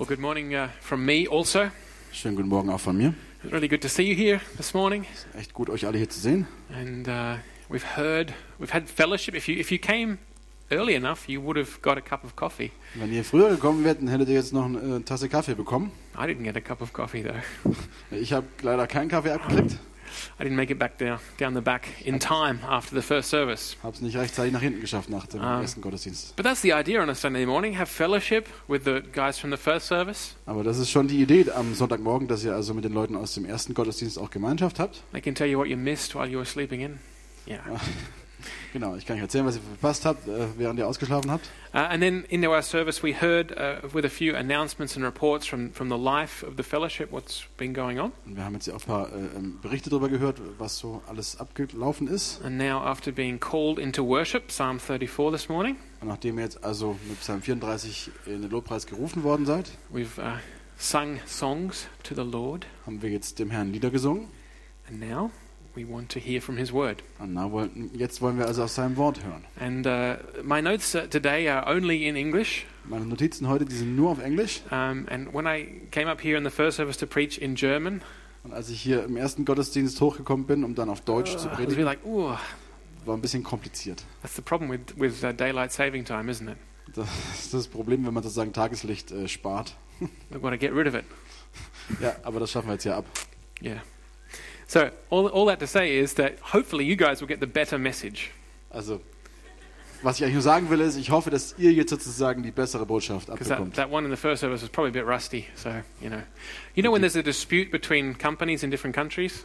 Well, good morning uh, from me also. Schönen guten Morgen auch von mir. It's really good to see you here this morning. Echt gut, euch alle hier zu sehen. And uh, we've heard, we've had fellowship. If you, if you came early enough, you would have got a cup of coffee. Wenn ihr früher gekommen wärt, dann hättet ihr jetzt noch eine äh, Tasse Kaffee bekommen. I didn't get a cup of coffee though. Ich habe leider keinen Kaffee abgekriegt. I didn't make it back down, down the back in time after the first service. Habe es nicht rechtzeitig nach hinten geschafft nach dem Ah. ersten Gottesdienst. But that's the idea on a Sunday morning have fellowship with the guys from the first service. Aber das ist schon die Idee am Sonntagmorgen, dass ihr also mit den Leuten aus dem ersten Gottesdienst auch Gemeinschaft habt. They can tell you what you missed while you were sleeping in. Yeah. Genau, ich kann euch erzählen, was ihr verpasst habt, äh, während ihr ausgeschlafen habt. Uh, and then in our service, we heard uh, with a few announcements and reports from, from the life of the fellowship what's been going on. Und wir haben jetzt auch ein paar äh, ähm, Berichte darüber gehört, was so alles abgelaufen ist. And now, after being called into worship, Psalm 34 this morning, Und nachdem ihr jetzt also mit Psalm 34 in den Lobpreis gerufen worden seid, we've uh, sung songs to the Lord. haben wir jetzt dem Herrn Lieder gesungen. And now we want to hear from His Word. Und na, wollten, jetzt wollen wir also aus seinem Wort hören. And uh, my notes uh, today are only in English. Meine Notizen heute, die sind nur auf Englisch. Um, and when I came up here in the first service to preach in German, Und als ich hier im ersten Gottesdienst hochgekommen bin, um dann auf Deutsch zu uh, really predigen, like, ooh, war ein bisschen kompliziert. that's the problem with, with uh, daylight saving time, isn't it? Das ist das Problem, wenn man sozusagen Tageslicht äh, spart. We've got to get rid of it. Ja, aber das schaffen wir jetzt hier ab. Yeah. So all, all that to say is that hopefully you guys will get the better message. Also, was ich eigentlich nur sagen will, ist, ich hoffe, dass ihr jetzt sozusagen die bessere Botschaft Because that, abbekommt. that one in the first service was probably a bit rusty. So, you know. You know when there's a dispute between companies in different countries?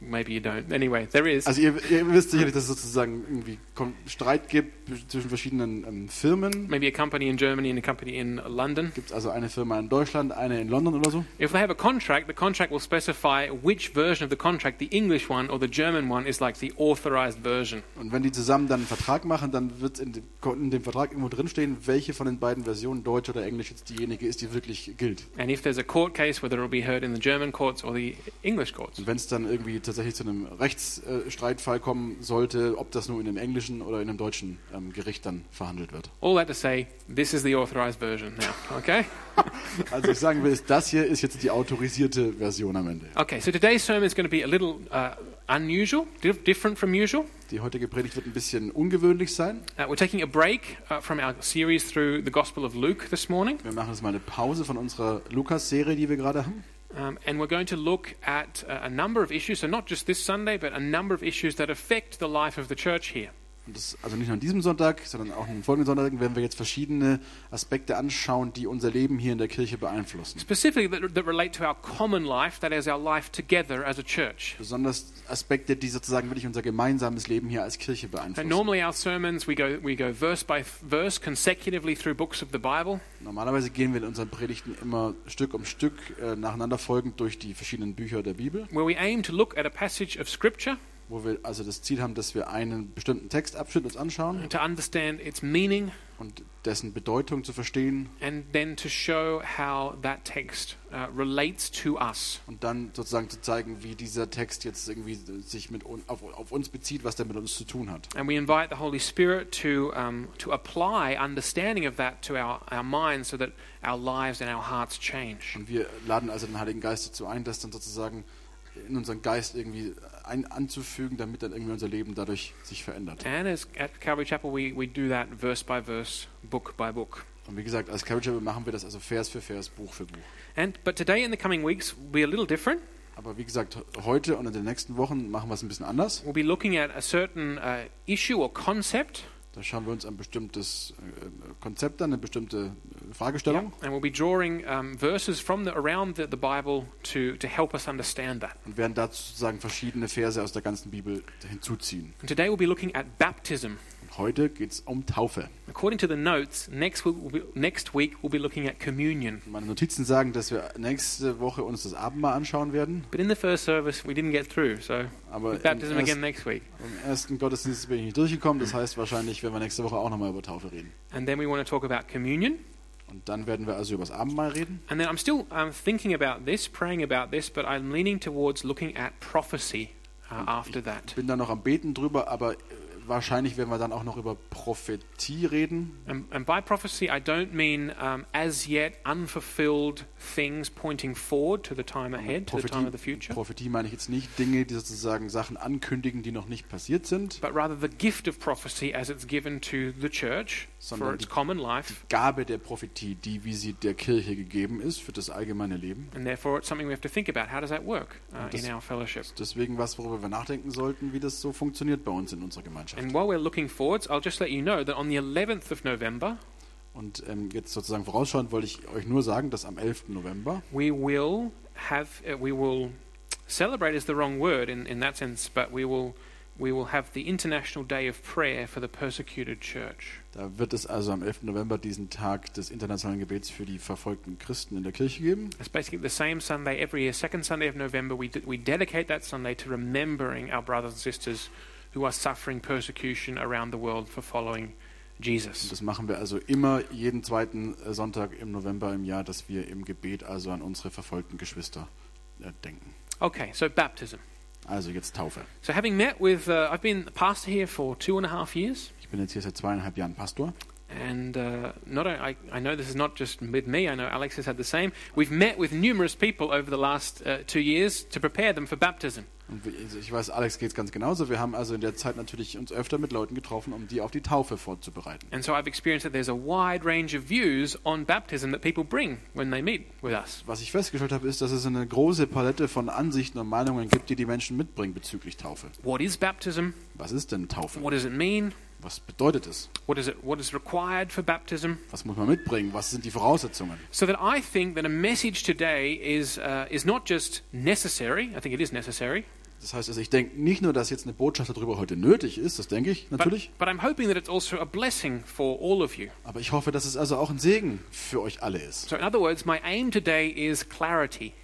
Maybe you don't. Anyway, there is. Also ihr, ihr wisst sicherlich, dass es sozusagen irgendwie Streit gibt zwischen verschiedenen ähm, Firmen. Maybe a company in Germany and a company in London. Gibt es also eine Firma in Deutschland, eine in London oder so. If they have a contract, the contract will specify which version of the contract, the English one or the German one, is like the authorized version. Und wenn die zusammen dann einen Vertrag machen, dann wird in dem, in dem Vertrag irgendwo drinstehen, welche von den beiden Versionen, Deutsch oder Englisch, jetzt diejenige ist, die wirklich gilt. And if there's a court case, whether it will be heard in the German courts or the English courts. Und wenn es dann irgendwie tatsächlich zu einem Rechtsstreitfall kommen sollte, ob das nur in einem englischen oder in einem deutschen ähm, Gericht dann verhandelt wird. All that to say, this is the authorized version now, okay? Also ich sagen will, das hier ist jetzt die autorisierte Version am Ende. Okay, so today's sermon is going to be a little uh, unusual, di- different from usual. Die heutige Predigt wird ein bisschen ungewöhnlich sein. Uh, we're taking a break uh, from our series through the Gospel of Luke this morning, Wir machen jetzt mal eine Pause von unserer Lukas-Serie, die wir gerade haben. Um, and we're going to look at a number of issues, so not just this Sunday, but a number of issues that affect the life of the church here. Und das, also nicht nur an diesem Sonntag, sondern auch in den folgenden Sonntagen werden wir jetzt verschiedene Aspekte anschauen, die unser Leben hier in der Kirche beeinflussen. Specifically, that, that relate to our common life, that is, our life together as a church. Besonders Aspekte, die sozusagen wirklich unser gemeinsames Leben hier als Kirche And beeinflussen. normally, our sermons, we go, we go verse by verse consecutively through books of the Bible. Normalerweise gehen wir in unseren Predigten immer Stück um Stück äh, nacheinander folgend durch die verschiedenen Bücher der Bibel, where we aim to look at a passage of Scripture wo wir also das Ziel haben, dass wir einen bestimmten Textabschnitt uns anschauen to understand its meaning und dessen Bedeutung zu verstehen and then to show how that text uh, relates to us. und dann sozusagen zu zeigen, wie dieser Text jetzt irgendwie sich mit auf, auf uns bezieht, was der mit uns zu tun hat. And we invite the Holy Spirit to, um, to apply understanding of that to our, our minds so that our lives and our hearts change. Und wir laden also den Heiligen Geist dazu ein, das dann sozusagen in unseren Geist irgendwie ein, anzufügen, damit dann irgendwie unser Leben dadurch sich verändert. And as at Calvary Chapel, we, we do that verse by verse, book by book. Und wie gesagt, als Carriage Chapel machen wir das also Vers für Vers, Buch für Buch. And, but today in the coming weeks will be a little different. Aber wie gesagt, heute und in den nächsten Wochen machen wir es ein bisschen anders. We'll be looking at a certain uh, issue or concept, Da schauen wir uns ein bestimmtes äh, Konzept an, eine bestimmte äh, Fragestellung and we'll be drawing um, verses from the, around the, the Bible to, to help us understand that. und werden dazu sozusagen verschiedene Verse aus der ganzen Bibel hinzuziehen. And today we'll be looking at baptism. Heute geht es um Taufe. According to the notes, next week, we'll be, next week we'll be looking at communion. Meine Notizen sagen, dass wir nächste Woche uns das Abendmahl anschauen werden. But in the first service, we didn't get through, so Aber im baptism again ersten, next week. im ersten Gottesdienst bin ich nicht durchgekommen. Das heißt, wahrscheinlich werden wir nächste Woche auch nochmal über Taufe reden. And then we want to talk about communion. Und dann werden wir also über das Abendmahl reden. And then I'm still um, thinking about this, praying about this, but I'm leaning towards looking at prophecy uh, after that. Bin da noch am Beten drüber, aber äh, wahrscheinlich werden wir dann auch noch über Prophetie reden. And, and by prophecy, I don't mean um, as yet unfulfilled things pointing forward to the time ahead, to the time of the Prophetie, future, Prophetie meine ich jetzt nicht Dinge, die sozusagen Sachen ankündigen, die noch nicht passiert sind. but rather the gift of prophecy as it's given to the church Sondern its die- common life. Gabe der Prophetie, die wie sie der Kirche gegeben ist für das allgemeine Leben. And therefore, it's something we have to think about. How does that work uh, Das- in our fellowship? Deswegen was, worüber wir nachdenken sollten, wie das so funktioniert bei uns in unserer Gemeinschaft. And while we're looking forwards, I'll just let you know that on the 11th of November, Und ähm, jetzt sozusagen vorausschauend wollte ich euch nur sagen, dass am 11. November we will have uh, we will celebrate is the wrong word in, in that sense, but we will we will have the International Day of Prayer for the Persecuted Church. Da wird es also am 11. November diesen Tag des internationalen Gebets für die verfolgten Christen in der Kirche geben. It's basically the same Sunday every year, second Sunday of November. We we dedicate that Sunday to remembering our brothers and sisters who are suffering persecution around the world for following Und Jesus. das machen wir also immer jeden zweiten äh, Sonntag im November im Jahr, dass wir im Gebet also an unsere verfolgten Geschwister äh, denken. Okay, so baptism. Also jetzt Taufe. So having met with, uh, I've been pastor here for two and a half years. Ich bin jetzt hier seit zweieinhalb Jahren Pastor. And uh, not I, I know this is not just with me. I know Alex has had the same. We've met with numerous people over the last uh, two years to prepare them for baptism. Also ich weiß, Alex geht es ganz genauso. Wir haben also in der Zeit natürlich uns öfter mit Leuten getroffen, um die auf die Taufe vorzubereiten. And so I've experienced that there's a wide range of views on baptism that people bring when they meet with us. Was ich festgestellt habe, ist, dass es eine große Palette von Ansichten und Meinungen gibt, die die Menschen mitbringen bezüglich Taufe. What is baptism? Was ist denn Taufe? What does it mean? Was bedeutet es? What is it? What is required for baptism? Was muss man mitbringen? Was sind die Voraussetzungen? So that I think that a message today is uh, is not just necessary. I think it is necessary, Das heißt also, ich denke nicht nur, dass jetzt eine Botschaft darüber heute nötig ist, das denke ich but, natürlich, but I'm hoping that it's also a blessing for all of you. aber ich hoffe, dass es also auch ein Segen für euch alle ist. So in other words, my aim today is clarity.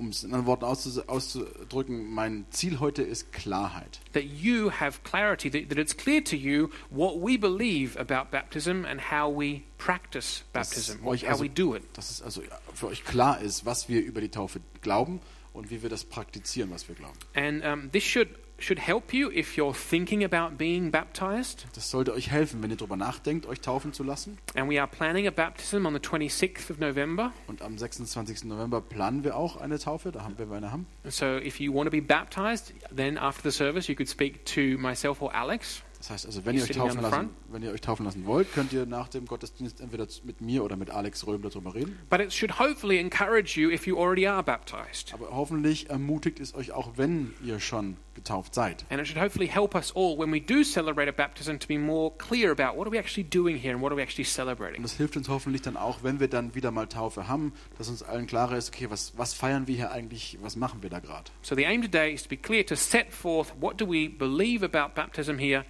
Um es in anderen Worten auszu- auszudrücken, mein Ziel heute ist Klarheit. that you have clarity, that, that it's clear to you what we believe about baptism and how we practice baptism, euch how also- we do it. Dass es also für euch klar ist, was wir über die Taufe glauben und wie wir das praktizieren, was wir glauben. And um, this should, should help you if you're thinking about being baptized. Das sollte euch helfen, wenn ihr darüber nachdenkt, euch taufen zu lassen. And we are planning a baptism on the 26th of November. Und am 26. November planen wir auch eine Taufe, da haben wir eine haben. So if you want to be baptized, then after the service, you could speak to myself or Alex. Das heißt also, wenn ihr, euch taufen lassen, wenn ihr euch taufen lassen wollt, könnt ihr nach dem Gottesdienst entweder mit mir oder mit Alex Röhm darüber reden. But it should hopefully encourage you if you already are baptized. Aber hoffentlich ermutigt es euch auch, wenn ihr schon getauft seid. And it should hopefully help us all when we do celebrate a baptism to be more clear about what are we actually doing here and what are we actually Und celebrating. das hilft uns hoffentlich dann auch, wenn wir dann wieder mal Taufe haben, dass uns allen klarer ist, okay, was, was feiern wir hier eigentlich, was machen wir da gerade? So the aim today is to be clear, to set forth what do we believe about baptism here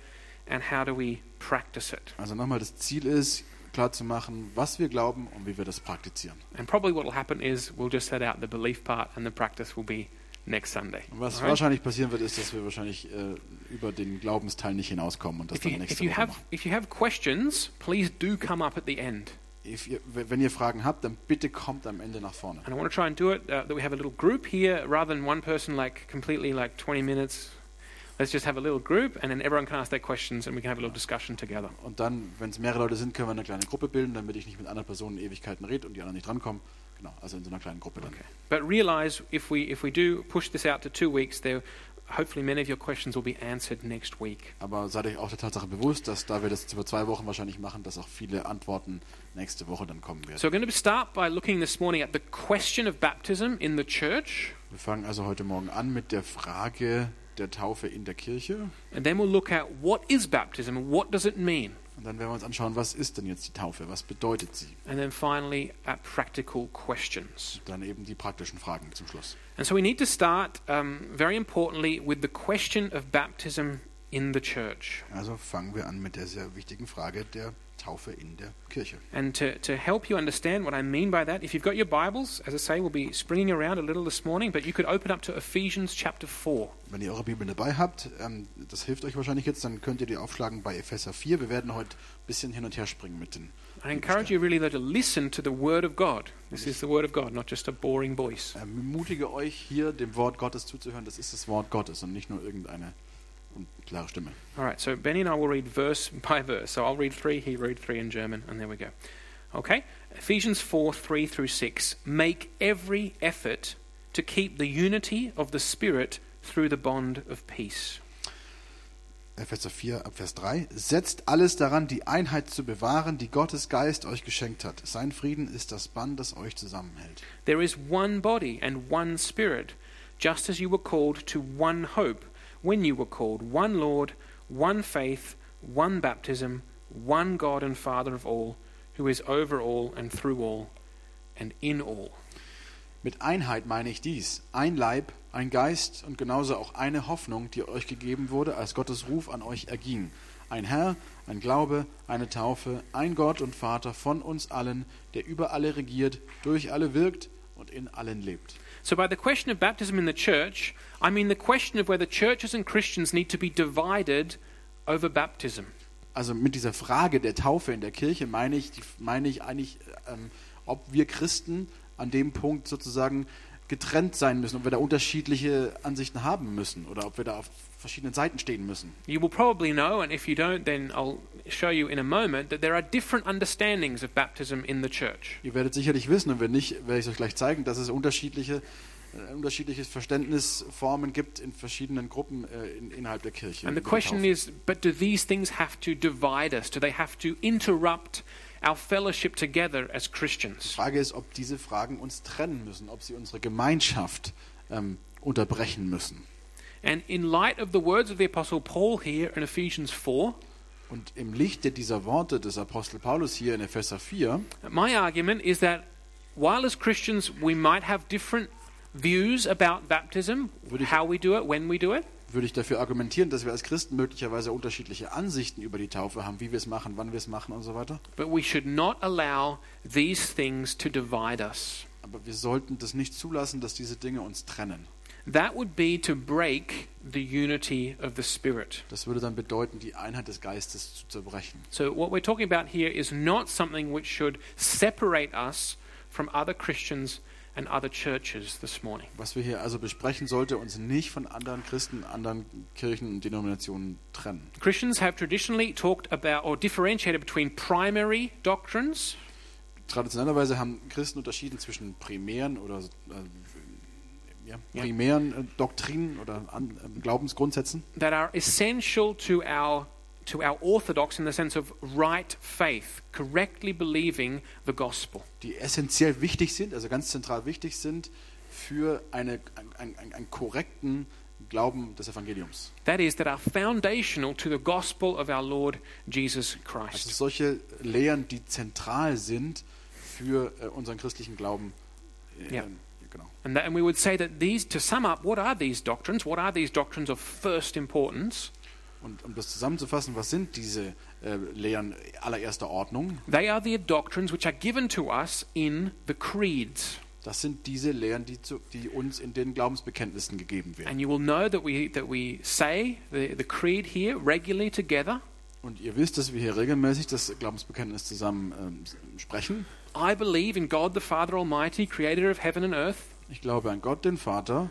and how do we practice it. Also nochmal, das Ziel ist, klar zu machen, was wir glauben und wie wir das praktizieren. And probably what will happen is we'll just set out the belief part and the practice will be next Sunday. Und was Alright? wahrscheinlich passieren wird, ist, dass wir wahrscheinlich äh, über den Glaubensteil nicht hinauskommen und das If dann you, nächste Woche have, machen. if you have questions, please do come up at the end. Ihr, wenn ihr Fragen habt, dann bitte kommt am Ende nach vorne. And I want to try and do it uh, that we have a little group here rather than one person like completely like 20 minutes. Let's just have a little group and then everyone can ask their questions and we can have a little discussion together. Und dann, wenn es mehrere Leute sind, können wir eine kleine Gruppe bilden, damit ich nicht mit anderen Personen Ewigkeiten rede und die anderen nicht drankommen. Genau, also in so einer kleinen Gruppe dann. Okay. But realize if we if we do push this out to two weeks, there hopefully many of your questions will be answered next week. Aber seid euch auch der Tatsache bewusst, dass da wir das über zwei Wochen wahrscheinlich machen, dass auch viele Antworten nächste Woche dann kommen werden. So we're going to start by looking this morning at the question of baptism in the church, Wir fangen also heute Morgen an mit der Frage der Taufe in der Kirche. and then we'll look at what is baptism and what does it mean, Und dann werden wir uns anschauen, was ist denn jetzt die Taufe? Was bedeutet sie? and then finally at practical questions. Dann eben die praktischen Fragen zum Schluss. And so we need to start um, very importantly with the question of baptism in the church. Also fangen wir an mit der sehr wichtigen Frage der Taufe in der Kirche. And to, to help you understand what I mean by that, if you've got your Bibles, as I say, we'll be springing around a little this morning, but you could open up to Ephesians chapter 4. Wenn ihr eure Bibel dabei habt, ähm, das hilft euch wahrscheinlich jetzt, dann könnt ihr die aufschlagen bei Epheser 4. Wir werden heute ein bisschen hin und her springen mit den. I encourage you really to listen to the Word of God. This is the Word of God, not just a boring voice. Ermutige euch hier dem Wort Gottes zuzuhören. Das ist das Wort Gottes und nicht nur irgendeine klare Stimme. All right, so Benny and I will read verse by verse. So I'll read three, he read three in German, and there we go. Okay? Ephesians 4 3 through 6. Make every effort to keep the unity of the Spirit through the bond of peace. Epheser 4, ab Vers 3. Setzt alles daran, die Einheit zu bewahren, die Gottes Geist euch geschenkt hat. Sein Frieden ist das Band, das euch zusammenhält. There is one body and one Spirit, just as you were called to one hope when you were called, one Lord, one faith, one baptism, one God and Father of all, who is over all and through all and in all. Mit Einheit meine ich dies. Ein Leib, ein Geist und genauso auch eine Hoffnung, die euch gegeben wurde, als Gottes Ruf an euch erging. Ein Herr, ein Glaube, eine Taufe, ein Gott und Vater von uns allen, der über alle regiert, durch alle wirkt und in allen lebt. So, by the question of baptism in the church, I mean the question of whether churches and Christians need to be divided over baptism. Also mit dieser Frage der Taufe in der Kirche meine ich, meine ich eigentlich, ähm, ob wir Christen an dem Punkt sozusagen getrennt sein müssen, ob wir da unterschiedliche Ansichten haben müssen oder ob wir da auf verschiedenen Seiten stehen müssen. You will probably know, and if you don't, then I'll show you in a moment, that there are different understandings of baptism in the church. Ihr werdet sicherlich wissen, und wenn nicht, werde ich es euch gleich zeigen, dass es unterschiedliche, äh, unterschiedliche Verständnisformen gibt in verschiedenen Gruppen äh, in, innerhalb der Kirche. And the question is but do these things have to divide us? Do they have to interrupt our fellowship together as Die Christians? Frage ist, ob diese Fragen uns trennen müssen, ob sie unsere Gemeinschaft ähm, unterbrechen müssen. And in light of the words of the Apostle Paul here in Ephesians 4, Und im Lichte dieser Worte des Apostel Paulus hier in Epheser 4 my argument is that while as Christians we might have different views about baptism, how we do it, when we do it, würde ich dafür argumentieren, dass wir als Christen möglicherweise unterschiedliche Ansichten über die Taufe haben, wie wir es machen, wann wir es machen und so weiter. but we should not allow these things to divide us. Aber wir sollten das nicht zulassen, dass diese Dinge uns trennen. That would be to break the unity of the Spirit. Das würde dann bedeuten, die Einheit des Geistes zu zerbrechen. So, what we're talking about here is not something which should separate us from other Christians and other churches this morning. Was wir hier also besprechen, sollte uns nicht von anderen Christen, anderen Kirchen und Denominationen trennen. Christians have traditionally talked about or differentiated between primary doctrines, Traditionellerweise haben Christen unterschieden zwischen primären oder äh, ja, primären äh, Doktrinen oder an, äh, Glaubensgrundsätzen, that are essential to our to our orthodox in the sense of right faith, correctly believing the gospel. die essentiell wichtig sind, also ganz zentral wichtig sind für eine, ein, ein, einen korrekten Glauben des Evangeliums. That is, that are foundational to the gospel of our Lord Jesus Also Christ. solche Lehren, die zentral sind für äh, unseren christlichen Glauben. Äh, Ja. Genau. And, that, and we would say that these, to sum up, what are these doctrines? What are these doctrines of first importance? Und um das zusammenzufassen, was sind diese äh, Lehren allererster Ordnung? They are the doctrines which are given to us in the creeds. Das sind diese Lehren, die, zu, die uns in den Glaubensbekenntnissen gegeben werden. And you will know that we, that we say the, the creed here regularly together. Und ihr wisst, dass wir hier regelmäßig das Glaubensbekenntnis zusammen ähm, sprechen. I believe in God the Father Almighty, creator of heaven and earth, Ich glaube an Gott, den Vater,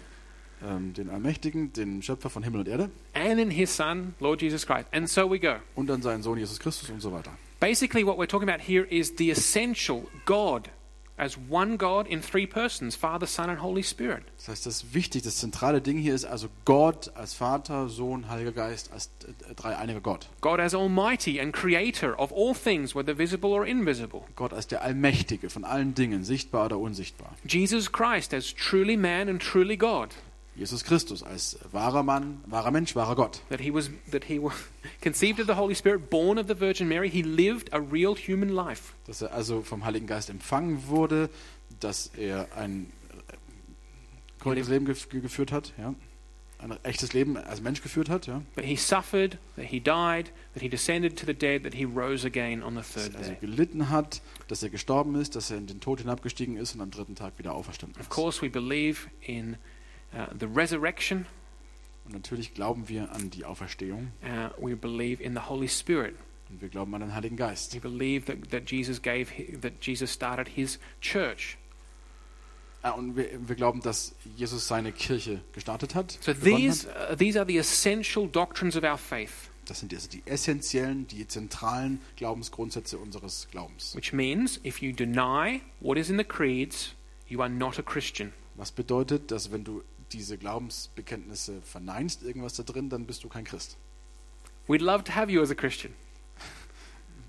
ähm, den Allmächtigen, den Schöpfer von Himmel und Erde and in his Son, Lord Jesus Christ. And so we go. und an seinen Sohn Jesus Christus und so weiter. Basically, what we're talking about here is the essential God as one God in three persons Father, Son, and Holy Spirit. Das heißt, das wichtig, das zentrale Ding hier ist also Gott als Vater, Sohn, Heiliger Geist, als äh, dreieiniger Gott. God as Almighty and Creator of all things, whether visible or invisible. Gott als der Allmächtige von allen Dingen, sichtbar oder unsichtbar. Jesus Christ as truly man and truly God. Jesus Christus als wahrer Mann, wahrer Mensch, wahrer Gott. That he was that he was conceived of the Holy Spirit, born of the Virgin Mary. He lived a real human life. Dass er also vom Heiligen Geist empfangen wurde, dass er ein äh, korrektes Leben gef geführt hat, ja. Ein echtes Leben als Mensch geführt hat, ja. That he suffered, that he died, that he descended to the dead, that he rose again on the Dass third er also day. gelitten hat, dass er gestorben ist, dass er in den Tod hinabgestiegen ist und am dritten Tag wieder auferstanden Of ist. course, we believe in uh, the resurrection. Und natürlich glauben wir an die Auferstehung Uh, we believe in the Holy Spirit. und wir glauben an den Heiligen Geist. We believe that, that Jesus gave that Jesus started his church. Ah, und wir, wir glauben, dass Jesus seine Kirche gestartet hat. So these, hat. uh, these are the essential doctrines of our faith, Das sind also die essentiellen, die zentralen Glaubensgrundsätze unseres Glaubens. which means if you deny what is in the creeds, you are not a Christian. Was bedeutet, dass wenn du diese Glaubensbekenntnisse verneinst, irgendwas da drin, dann bist du kein Christ. We'd love to have you as a Christian.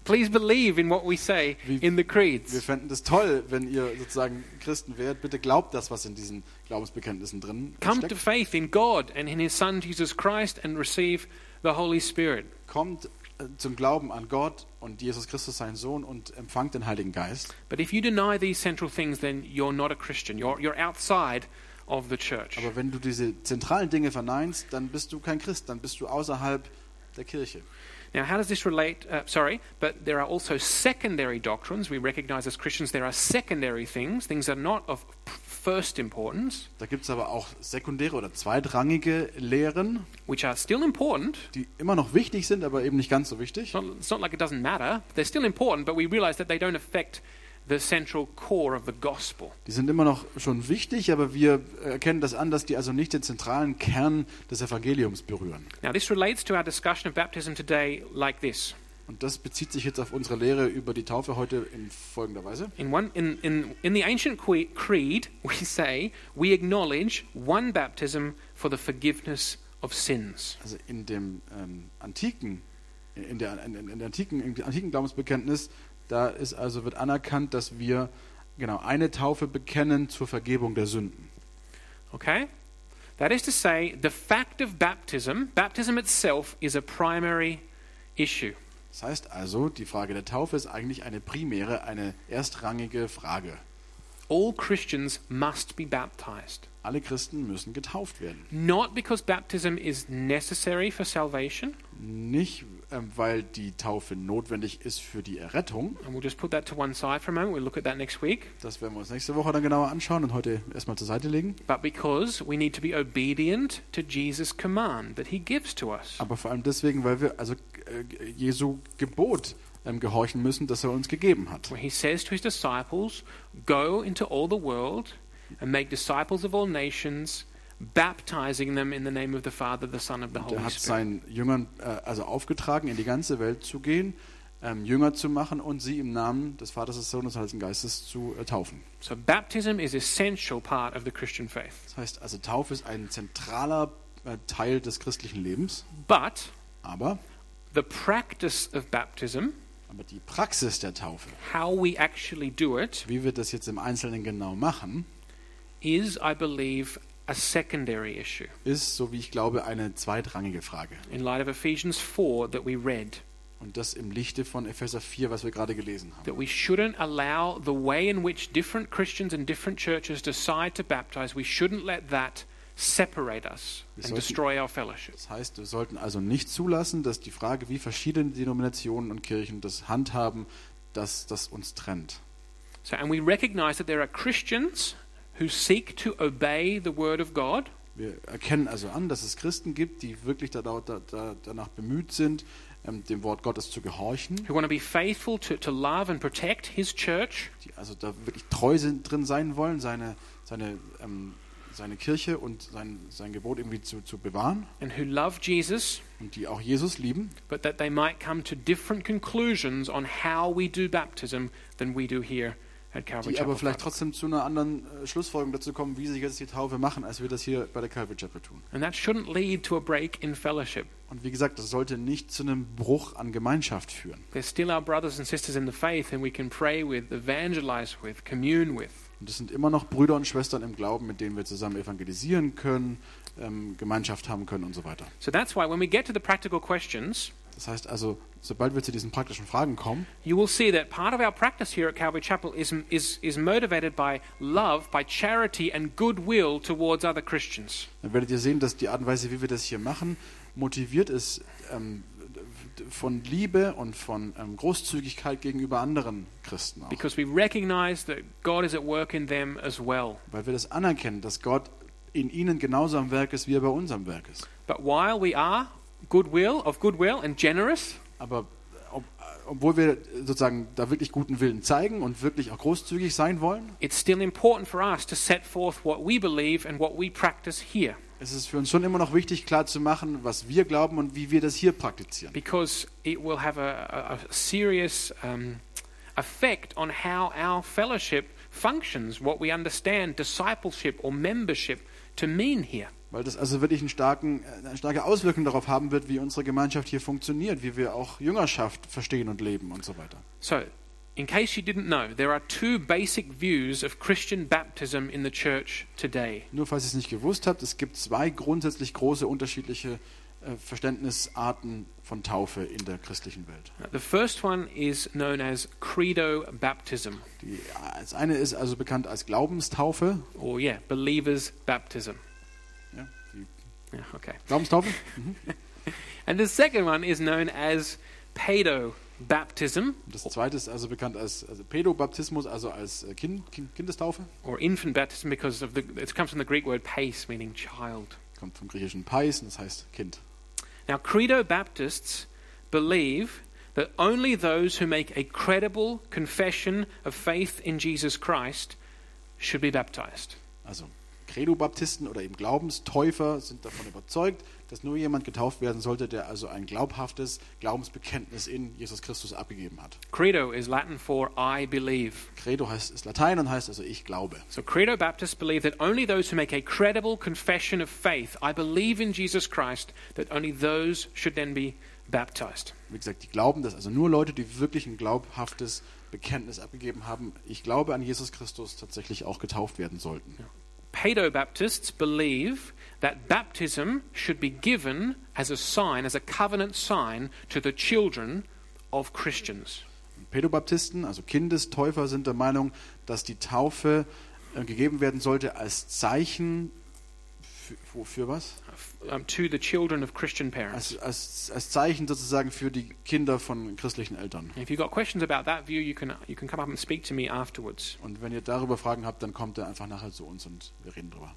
Please believe in what we say in the Wir creeds. fänden das toll, wenn ihr sozusagen Christen wärt. Bitte glaubt das, was in diesen Glaubensbekenntnissen drin Come to faith in God and in His Son Jesus Christ and receive the Holy Spirit. Kommt äh, zum Glauben an Gott und Jesus Christus, sein Sohn, und empfangt den Heiligen Geist. But if you deny these central things, then you're not a Christian. You're, you're outside of the church. Aber wenn du diese zentralen Dinge verneinst, dann bist du kein Christ, dann bist du außerhalb der Kirche. Now, how does this relate? Uh, sorry, but there are also secondary doctrines. We recognize as Christians there are secondary things, things that are not of first importance, Da gibt es aber auch sekundäre oder zweitrangige Lehren, which are still important. die immer noch wichtig sind, aber eben nicht ganz so wichtig. It's not, it's not like it doesn't matter. They're still important, but we realize that they don't affect the central core of the gospel. Die sind immer noch schon wichtig, aber wir erkennen das an, dass die also nicht den zentralen Kern des Evangeliums berühren. Now, this relates to our discussion of baptism today like this. Und das bezieht sich jetzt auf unsere Lehre über die Taufe heute in folgender Weise. In, one, in, in, in the ancient creed, we say we acknowledge one baptism for the forgiveness of sins. Also in dem ähm, antiken, in der, in, in der antiken, antiken Glaubensbekenntnis, da ist also wird anerkannt, dass wir genau eine Taufe bekennen zur Vergebung der Sünden. Okay? That is to say, the fact of baptism, baptism itself, is a primary issue. Das heißt also, die Frage der Taufe ist eigentlich eine primäre, eine erstrangige Frage. All Christians must be baptized. Alle Christen müssen getauft werden. Not because baptism is necessary for salvation, Nicht, ähm, weil die Taufe notwendig ist für die Errettung. and we'll just put that to one side for a moment. We'll look at that next week. Das werden wir uns nächste Woche dann genauer anschauen und heute erstmal zur Seite legen. But because we need to be obedient to Jesus' command that he gives to us. Aber vor allem deswegen, weil wir also äh, Jesu Gebot ähm, gehorchen müssen, das er uns gegeben hat. Where he says to his disciples, Go into all the world and make disciples of all nations, baptizing them in the name of the Father, the Son, and the Holy er hat Spirit. seinen Jüngern äh, also aufgetragen, in die ganze Welt zu gehen, ähm, Jünger zu machen und sie im Namen des Vaters, des Sohnes und des Heiligen Geistes zu äh, taufen. So baptism is essential part of the Christian faith. Das heißt also, Taufe ist ein zentraler äh, Teil des christlichen Lebens, But aber, the practice of baptism, aber die Praxis der Taufe, how we actually do it, wie wir das jetzt im Einzelnen genau machen, is, I believe, a secondary issue ist, so wie ich glaube, eine zweitrangige Frage. in light of Ephesians 4 that we read. Und das im Lichte von Epheser 4, was wir gerade gelesen haben. That we shouldn't allow the way in which different Christians in different churches decide to baptize, we shouldn't let that separate us and sollten- destroy our fellowship. Das heißt, wir sollten also nicht zulassen, dass die Frage, wie verschiedene Denominationen und Kirchen das handhaben, dass das uns trennt. So, and we recognize that there are Christians who seek to obey the word of God, Wir erkennen also an, dass es Christen gibt, die wirklich da, da, da, danach bemüht sind, ähm, dem Wort Gottes zu gehorchen, who want to be faithful to, to love and protect his church, die also da wirklich treu sind, drin sein wollen, seine, seine, ähm, seine Kirche und sein, sein Gebot irgendwie zu, zu bewahren and who love Jesus, und die auch Jesus lieben, but that they might come to different conclusions on how we do baptism than we do here at Calvary die aber vielleicht trotzdem zu einer anderen äh, Schlussfolgerung dazu kommen, wie sie jetzt die Taufe machen, als wir das hier bei der Calvary Chapel tun. And that shouldn't lead to a break in fellowship. Und wie gesagt, das sollte nicht zu einem Bruch an Gemeinschaft führen. They're still our brothers and sisters in the faith, and we can pray with, evangelize with, commune with. Und das sind immer noch Brüder und Schwestern im Glauben, mit denen wir zusammen evangelisieren können, ähm, Gemeinschaft haben können und so weiter. So that's why when we get to the practical questions, Das heißt also, sobald wir zu diesen praktischen Fragen kommen, you will see that part of our practice here at Calvary Chapel is, is, is motivated by love, by charity, and goodwill towards other Christians. dann werdet ihr sehen, dass die Art und Weise, wie wir das hier machen, motiviert ist ähm, von Liebe und von ähm, Großzügigkeit gegenüber anderen Christen auch. Because we recognize that God is at work in them as well. Weil wir das anerkennen, dass Gott in ihnen genauso am Werk ist, wie er bei uns am Werk ist. But while we are goodwill, of goodwill and generous, Aber ob, obwohl wir sozusagen da wirklich guten Willen zeigen und wirklich auch großzügig sein wollen, it's still important for us to set forth what we believe and what we practice here. Es ist für uns schon immer noch wichtig, klar zu machen, was wir glauben und wie wir das hier praktizieren. because it will have a, a, serious um, effect on how our fellowship functions, what we understand discipleship or membership to mean here. Weil das also wirklich einen starken, eine starke Auswirkung darauf haben wird, wie unsere Gemeinschaft hier funktioniert, wie wir auch Jüngerschaft verstehen und leben und so weiter. So, in case you didn't know, there are two basic views of Christian baptism in the church today. Nur falls ihr es nicht gewusst habt, es gibt zwei grundsätzlich große unterschiedliche äh, Verständnisarten von Taufe in der christlichen Welt. The first one is known as credo baptism, Die, das eine ist also bekannt als Glaubenstaufe. or yeah, believers' baptism. Ja, die Yeah, okay. Glaubenstaufe. And the second one is known as pedo baptism, Das zweite ist also bekannt als also Pädobaptismus, also als äh, kind, kind, Kindestaufe. or infant baptism because of the it comes from the Greek word pace, meaning child. Kommt vom griechischen Pais und das heißt Kind. Now, Credo Baptists believe that only those who make a credible confession of faith in Jesus Christ should be baptized. Also Credo-Baptisten oder eben Glaubenstäufer sind davon überzeugt, dass nur jemand getauft werden sollte, der also ein glaubhaftes Glaubensbekenntnis in Jesus Christus abgegeben hat. Credo is Latin for I believe. Credo heißt, ist Latein und heißt also ich glaube. So, Credo Baptists believe that only those who make a credible confession of faith, I believe in Jesus Christ, that only those should then be baptized. Wie gesagt, die glauben, dass also nur Leute, die wirklich ein glaubhaftes Bekenntnis abgegeben haben, ich glaube an Jesus Christus, tatsächlich auch getauft werden sollten. Pedo Baptists believe that baptism should be given as a sign, as a covenant sign, to the children of Christians. Pädobaptisten, also Kindestäufer, sind der Meinung, dass die Taufe äh, gegeben werden sollte als Zeichen für, was? Um, to the children of Christian parents. Als, als, als Zeichen sozusagen für die Kinder von christlichen Eltern. If you've got questions about that view, you can, you can come up and speak to me afterwards. Und wenn ihr darüber Fragen habt, dann kommt ihr einfach nachher zu uns und wir reden drüber.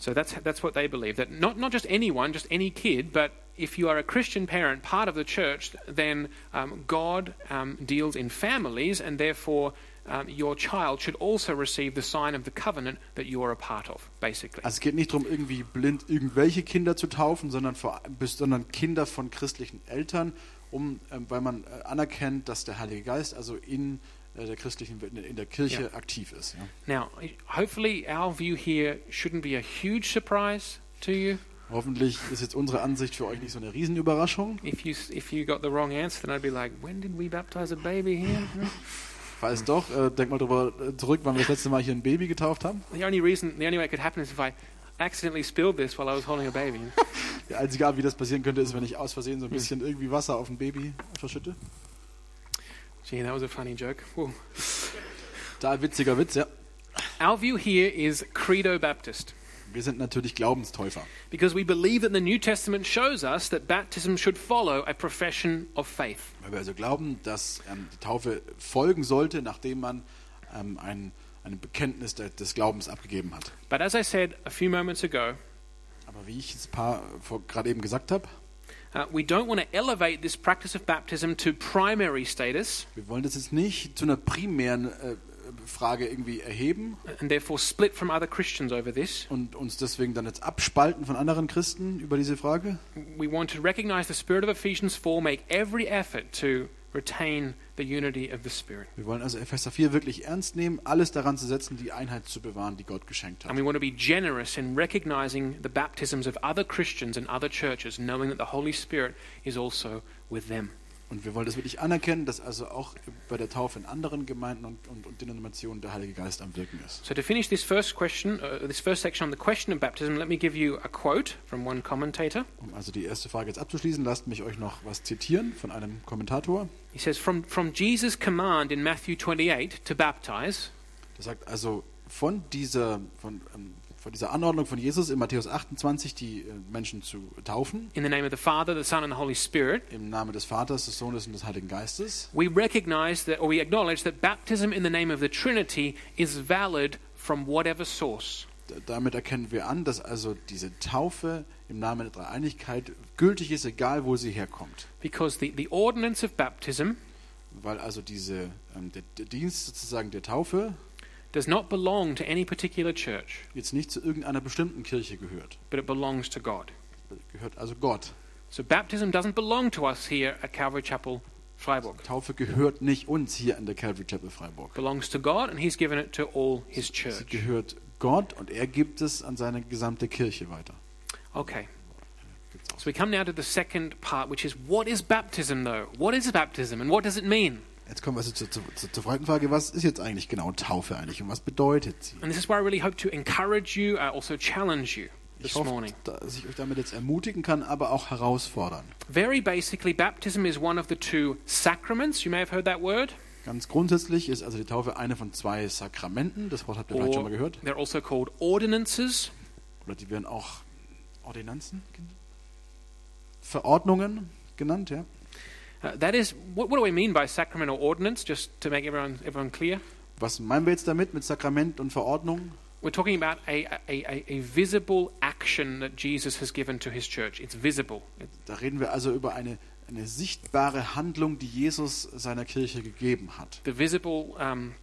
So that's, that's what they believe. That not, not just anyone, just any kid, but if you are a Christian parent, part of the church, then um, God um, deals in families, and therefore um, your child should also receive the sign of the covenant that you are a part of, basically. Also es geht nicht darum, irgendwie blind irgendwelche Kinder zu taufen, sondern, vor, sondern Kinder von christlichen Eltern, um, ähm, weil man äh, anerkennt, dass der Heilige Geist also in der christlichen Welt- in der Kirche Ja. aktiv ist. Ja. Now, hopefully, our view here shouldn't be a huge surprise to you. Hoffentlich ist jetzt unsere Ansicht für euch nicht so eine Riesenüberraschung. If you if you got the wrong answer, then I'd be like, when did we baptize a baby here? Falls doch, äh, denk mal drüber äh, zurück, wann wir das letzte Mal hier ein Baby getauft haben. the only reason, the only way it could happen is if I accidentally spilled this while I was holding a baby. Die einzige Art, wie das passieren könnte, ist, wenn ich aus Versehen so ein bisschen irgendwie Wasser auf ein Baby verschütte. Gee, that was a funny joke. Whoa. Da witziger Witz, ja. Our view here is Credo Baptist. Wir sind natürlich Glaubenstäufer. Because we believe that the New Testament shows us that baptism should follow a profession of faith. Weil wir also glauben, dass ähm, die Taufe folgen sollte, nachdem man ähm, ein, ein Bekenntnis de, des Glaubens abgegeben hat. But as I said a few moments ago, Aber wie ich es paar gerade eben gesagt habe, uh, we don't want to elevate this practice of baptism to primary status wir wollen das jetzt nicht zu einer primären äh, Frage irgendwie erheben and therefore split from other Christians over this. und uns deswegen dann jetzt abspalten von anderen Christen über diese Frage. We want to recognize the spirit of Ephesians 4, make every effort to retain the unity of the Spirit. Wir wollen also Epheser 4 wirklich ernst nehmen, alles daran zu setzen, die Einheit zu bewahren, die Gott geschenkt hat. And we want to be generous in recognizing the baptisms of other Christians and other churches, knowing that the Holy Spirit is also with them. Und wir wollen das wirklich anerkennen, dass also auch bei der Taufe in anderen Gemeinden und, und, und Denominationen der Heilige Geist am Wirken ist. So, to finish this first question, uh, this first section on the question of baptism, let me give you a quote from one commentator. Um also die erste Frage jetzt abzuschließen, lasst mich euch noch was zitieren von einem Kommentator. He says, From, from Jesus' command in Matthew 28 to baptize, Der sagt also von dieser, von, ähm, von dieser Anordnung von Jesus in Matthäus 28, die äh, Menschen zu taufen, in the name of the Father, the Son, and the Holy Spirit, im Namen des Vaters, des Sohnes und des Heiligen Geistes, we recognize that, or we acknowledge that baptism in the name of the Trinity is valid from whatever source. damit erkennen wir an, dass also diese Taufe im Namen der Dreieinigkeit gültig ist, egal wo sie herkommt. Because the, the ordinance of baptism Weil also diese, ähm, der, der Dienst sozusagen der Taufe does not belong to any particular church, jetzt nicht zu irgendeiner bestimmten Kirche gehört. but it belongs to God. Gehört also Gott. So baptism doesn't belong to us here at Calvary Chapel, Freiburg. Taufe gehört nicht uns hier in der Calvary Chapel Freiburg. Belongs to God, and He's given it to all His Sie church. gehört Gott und er gibt es an seine gesamte Kirche weiter. Okay. So we come now to the second part, which is what is baptism, though? What is baptism, and what does it mean? Jetzt kommen wir also zur, zur, zur, zur zweiten Frage, was ist jetzt eigentlich genau Taufe eigentlich und was bedeutet sie? And this is where I really hope to encourage you, uh, also challenge you Ich this hoffe, morning. dass ich euch damit jetzt ermutigen kann, aber auch herausfordern. Very basically, baptism is one of the two sacraments. You may have heard that word. Ganz grundsätzlich ist also die Taufe eine von zwei Sakramenten. Das Wort habt ihr vielleicht schon mal gehört. they're also called ordinances. Oder die werden auch Ordinanzen? Verordnungen genannt, ja. Uh, that is, what, what do I mean by sacrament or ordinance, just to make everyone, everyone clear? Was meinen wir jetzt damit mit Sakrament und Verordnung? We're talking about a, a, a, visible action that Jesus has given to his church. It's visible. Da reden wir also über eine, eine sichtbare Handlung, die Jesus seiner Kirche gegeben hat. The visible, um,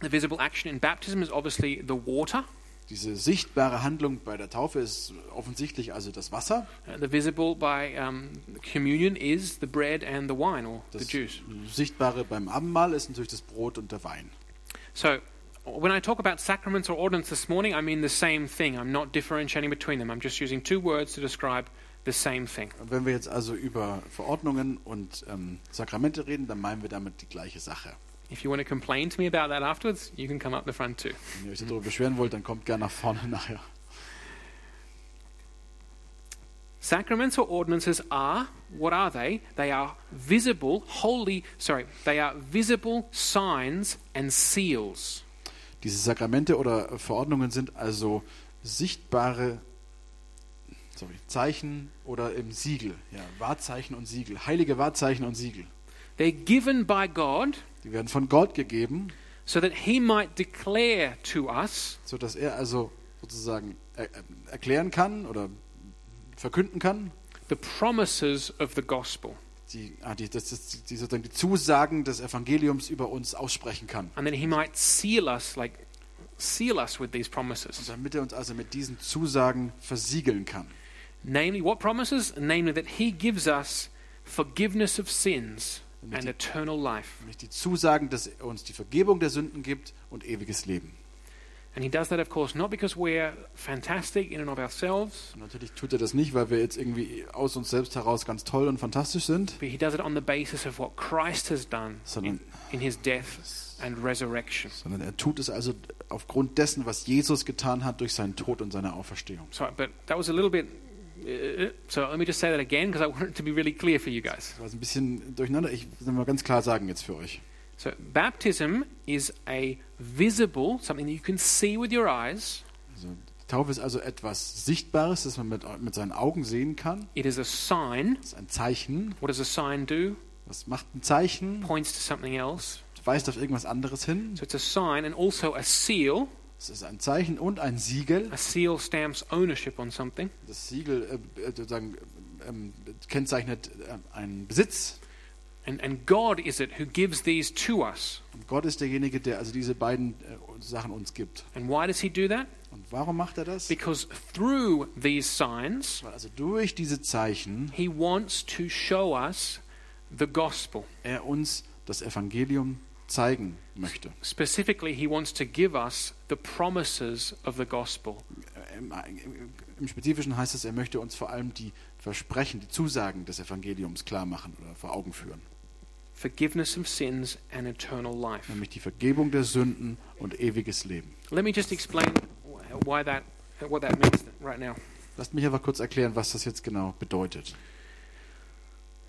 the visible action in baptism is obviously the water. Diese sichtbare Handlung bei der Taufe ist offensichtlich also das Wasser. Uh, the visible by um, communion is the bread and the wine or the Das juice. Sichtbare beim Abendmahl ist natürlich das Brot und der Wein. So, when I talk about sacraments or ordinance this morning, I mean the same thing. I'm not differentiating between them. I'm just using two words to describe the same thing. Wenn wir jetzt also über Verordnungen und ähm, Sakramente reden, dann meinen wir damit die gleiche Sache. If you want to complain to me about that afterwards, you can come up the front too. Wenn ihr euch darüber beschweren wollt, dann kommt gerne nach vorne nachher. Sacraments or ordinances are what are they? They are visible, holy, sorry, they are visible signs and seals. Diese Sakramente oder Verordnungen sind also sichtbare sorry, Zeichen oder eben Siegel, ja, Wahrzeichen und Siegel, heilige Wahrzeichen und Siegel. They're given by God Die werden von Gott gegeben, so that He might declare to us so dass er also sozusagen er, er- erklären kann oder verkünden kann, the promises of the gospel. die, ah, die, das, das, die, sozusagen die Zusagen des Evangeliums über uns aussprechen kann. And then He might seal us, like, seal us with these Und promises. damit er uns also mit diesen Zusagen versiegeln kann. Namely, what promises? Namely, that He gives us forgiveness of sins Damit and die- eternal life. Nämlich die Zusagen, dass er uns die Vergebung der Sünden gibt und ewiges Leben. And He does that, of course, not because we're fantastic in and of ourselves, Und natürlich tut er das nicht, weil wir jetzt irgendwie aus uns selbst heraus ganz toll und fantastisch sind, but He does it on the basis of what Christ has done in, sondern, in His death and resurrection. sondern er tut es also aufgrund dessen, was Jesus getan hat durch seinen Tod und seine Auferstehung. Sorry, but that was a little bit. Uh, so let me just say that again because I want it to be really clear for you guys. Das war ein bisschen durcheinander. Ich will mal ganz klar sagen jetzt für euch. So baptism is a visible, something that you can see with your eyes. Also, die Taufe ist also etwas Sichtbares, das man mit, mit seinen Augen sehen kann. It is a sign. Das ist ein Zeichen. What does a sign do? Was macht ein Zeichen? Points to something else. Weist auf irgendwas anderes hin. So it's a sign and also a seal. Es ist ein Zeichen und ein Siegel. A seal stamps ownership on something. Das Siegel äh, äh, sozusagen, ähm, kennzeichnet äh, einen Besitz. And, and God is it who gives these to us. Und Gott ist derjenige, der also diese beiden äh, Sachen uns gibt. And why does He do that? Und warum macht er das? Because through these signs, Weil also durch diese Zeichen He wants to show us the gospel. er uns das Evangelium zeigen möchte. Specifically, He wants to give us the promises of the gospel. Im Spezifischen heißt es, er möchte uns vor allem die Versprechen, die Zusagen des Evangeliums klar machen oder vor Augen führen. Forgiveness of sins and eternal life. Nämlich die Vergebung der Sünden und ewiges Leben. Let me just explain why that, what that means right now. Lasst mich aber kurz erklären, was das jetzt genau bedeutet.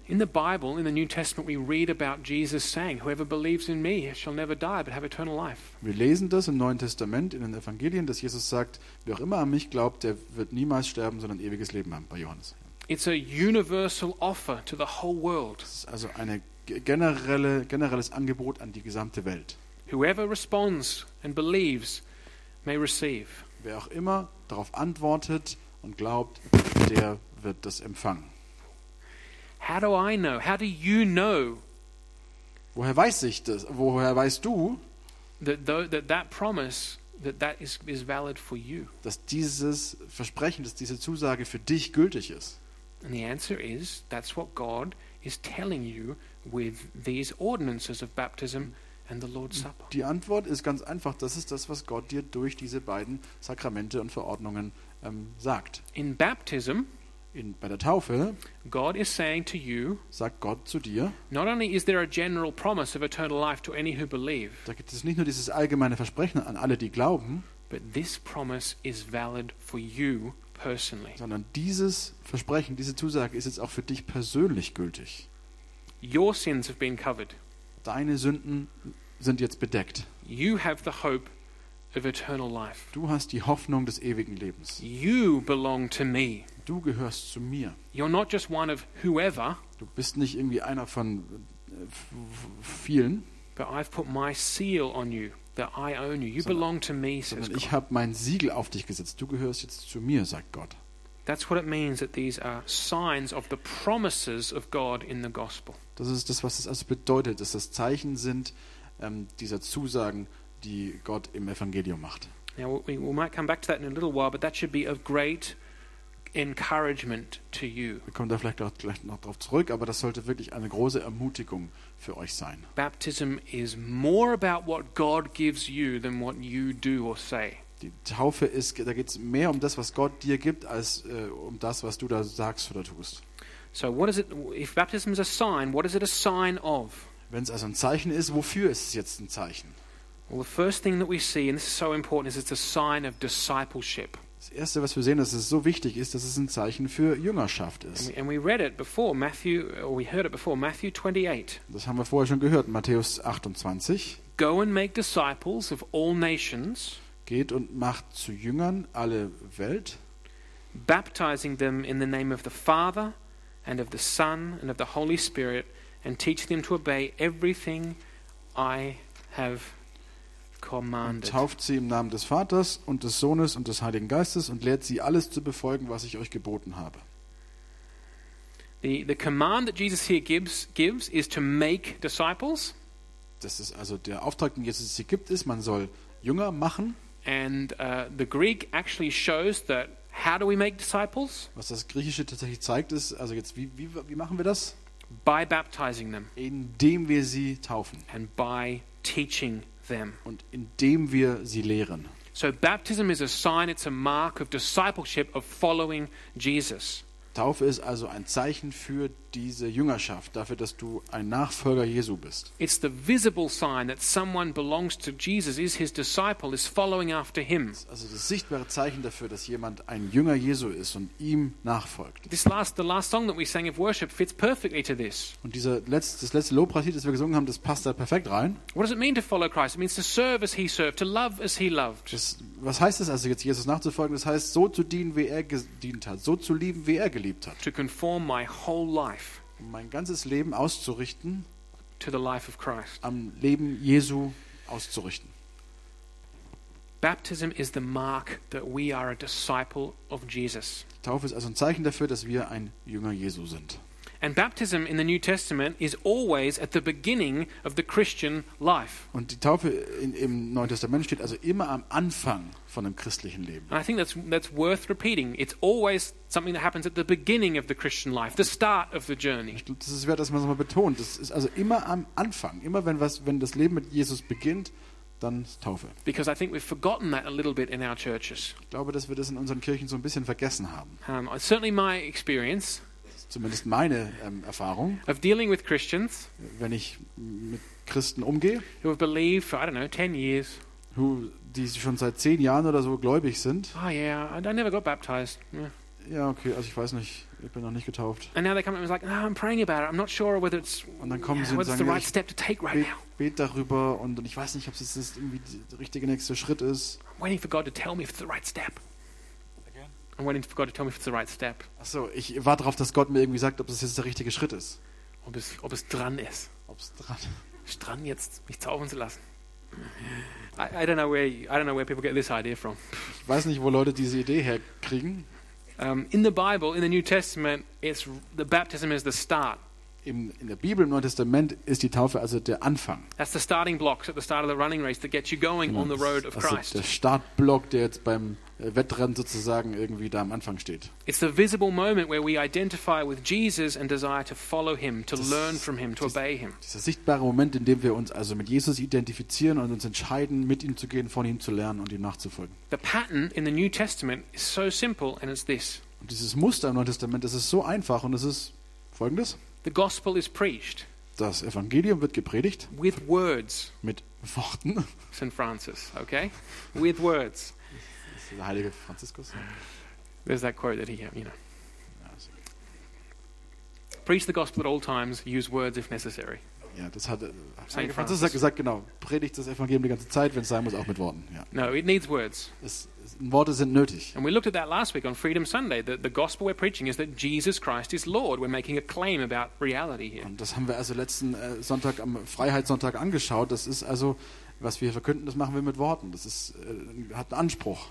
In the Bible, in the New Testament, we read about Jesus saying, Whoever believes in me shall never die but have eternal life. Wir lesen das im Neuen Testament, in den Evangelien, dass Jesus sagt, wer auch immer an mich glaubt, der wird niemals sterben, sondern ewiges Leben haben, bei Johannes. It's a universal offer to the whole world. Das ist also ein generelle, generelles Angebot an die gesamte Welt. Whoever responds and believes may receive. Wer auch immer darauf antwortet und glaubt, der wird das empfangen. How do I know? How do you know Woher weiß ich das? Woher weißt du, that that, that promise that that is, is valid for you? dass dieses Versprechen, dass diese Zusage für dich gültig ist? And the answer is that's what God is telling you with these ordinances of baptism and the Lord's Supper. Die Antwort ist ganz einfach. Das ist das, was Gott dir durch diese beiden Sakramente und Verordnungen ähm, sagt. In baptism, In, bei der Taufe God is saying to you, sagt Gott zu dir, not only is there a general promise of eternal life to any who believe, da gibt es nicht nur dieses allgemeine Versprechen an alle, die glauben, but this promise is valid for you personally. sondern dieses Versprechen, diese Zusage ist jetzt auch für dich persönlich gültig. Your sins have been covered. Deine Sünden sind jetzt bedeckt. You have the hope of eternal life. Du hast die Hoffnung des ewigen Lebens. You belong to me. Du gehörst zu mir. You're not just one of whoever, Du bist nicht irgendwie einer von äh, vielen, but I've put my seal on you, that I own you. You belong to me, says God. ich habe mein Siegel auf dich gesetzt. Du gehörst jetzt zu mir, sagt Gott. That's what it means that these are signs of the promises of God in the gospel. Das ist das, was es also bedeutet, dass das Zeichen sind ähm, dieser Zusagen, die Gott im Evangelium macht. Now, we, we might come back to that in a little while, but that should be of great encouragement to you. Wir kommen da vielleicht auch gleich noch drauf zurück, aber das sollte wirklich eine große Ermutigung für euch sein. Baptism is more about what God gives you than what you do or say. Die Taufe ist, da geht es mehr um das, was Gott dir gibt, als äh, um das, was du da sagst oder tust. So, what is it? If baptism is a sign, what is it a sign of? Wenn es also ein Zeichen ist, wofür ist es jetzt ein Zeichen? Well, the first thing that we see, and this is so important, is it's a sign of discipleship. Das Erste, was wir sehen, dass es so wichtig ist, dass es ein Zeichen für Jüngerschaft ist. and we read it before, Matthew, or we heard it before, Matthew 28. Das haben wir vorher schon gehört, Matthäus 28. Go and make disciples of all nations, Geht und macht zu Jüngern alle Welt, baptizing them in the name of the Father and of the Son and of the Holy Spirit, and teach them to obey everything I have und tauft sie im Namen des Vaters und des Sohnes und des Heiligen Geistes und lehrt sie alles zu befolgen, was ich euch geboten habe. The, the command that Jesus here gives, gives is to make disciples, Das ist also der Auftrag, den Jesus hier gibt, ist, man soll Jünger machen. and uh, the Greek actually shows that how do we make disciples? Was das Griechische tatsächlich zeigt, ist, also jetzt, wie, wie, wie machen wir das? By baptizing them Indem wir sie taufen and by teaching them. und indem wir sie lehren. So, baptism is a sign, it's a mark of discipleship, of following Jesus. Taufe ist also ein Zeichen für diese Jüngerschaft, dafür, dass du ein Nachfolger Jesu bist. It's the visible sign that someone belongs to Jesus, is his disciple, is following after him. Also das sichtbare Zeichen dafür, dass jemand ein Jünger Jesu ist und ihm nachfolgt. This last, the last song that we sang of worship fits perfectly to this. Und dieser letzte, das letzte Lobpreislied, das wir gesungen haben, das passt da perfekt rein. What does it mean to follow Christ? It means to serve as he served, to love as he loved. Das, was heißt das also jetzt, Jesus nachzufolgen? Das heißt, so zu dienen, wie er gedient hat, so zu lieben, wie er geliebt hat. to conform my whole life Um mein ganzes Leben auszurichten, am Leben Jesu auszurichten. Baptism is the mark that we are a disciple of Jesus. Taufe ist also ein Zeichen dafür, dass wir ein Jünger Jesu sind. And baptism in the New Testament is always at the beginning of the Christian life. Und die Taufe in, im Neuen Testament steht also immer am Anfang von einem christlichen Leben. And I think that's, that's worth repeating. It's always something that happens at the beginning of the Christian life, the start of the journey. Ich glaube, das ist wert, dass man es mal betont. Das ist also immer am Anfang. Immer wenn, was, wenn das Leben mit Jesus beginnt, dann Taufe. Because I think we've forgotten that a little bit in our churches. Ich glaube, dass wir das in unseren Kirchen so ein bisschen vergessen haben. Um, certainly, my experience ist zumindest meine ähm, Erfahrung, of dealing with Christians wenn ich mit Christen umgehe, who have believed for, I don't know, 10 years. who, die schon seit zehn Jahren oder so gläubig sind. Oh, yeah, I never got baptized. Yeah. Ja, okay, also ich weiß nicht, ich bin noch nicht getauft. And now they come and like, oh, I'm praying about it. I'm not sure whether it's, Und dann kommen sie und sagen, right ich step to take right bet, now. bet darüber und, und ich weiß nicht, ob es jetzt irgendwie der richtige nächste Schritt ist. I'm waiting for God to tell me if it's the right step. I'm waiting for God to tell me if it's the right step. Achso, ich warte darauf, dass Gott mir irgendwie sagt, ob das jetzt der richtige Schritt ist. Ob es, ob es dran ist. Ob es dran Ist dran jetzt, mich taufen zu lassen. I, I don't know where I don't know where people get this idea from. Ich weiß nicht, wo Leute diese Idee herkriegen. Um, in the Bible, in the New Testament, it's the baptism is the start. Im, in der Bibel, im Neuen Testament, ist die Taufe also der Anfang. That's the starting blocks at the start of the running race that gets you going on the road of also Christ. der Startblock, der jetzt beim Wettrennen sozusagen irgendwie da am Anfang steht. It's the visible moment where we identify with Jesus and desire to follow him, to Das- learn from him, to das- obey him. Dieser sichtbare Moment, in dem wir uns also mit Jesus identifizieren und uns entscheiden, mit ihm zu gehen, von ihm zu lernen und ihm nachzufolgen. The pattern in the New Testament is so simple, and it's this Und dieses Muster im Neuen Testament, das ist so einfach und es ist folgendes. the gospel is preached Das Evangelium wird gepredigt with words, mit Worten. St. Francis, okay? With words. Das ist der heilige Franziskus. There's that quote that he, you know. Preach the gospel at all times, use words if necessary. Ja, das hat äh, Saint Francis. hat gesagt, genau, predigt das Evangelium die ganze Zeit, wenn es sein muss, auch mit Worten. Ja. No, it needs words. Es, es, Worte sind nötig. And we looked at that last week on Freedom Sunday. The, the gospel we're preaching is that Jesus Christ is Lord. We're making a claim about reality here. Und das haben wir also letzten äh, Sonntag am Freiheitssonntag angeschaut. Das ist also, was wir verkünden, das machen wir mit Worten. Das ist, äh, hat einen Anspruch.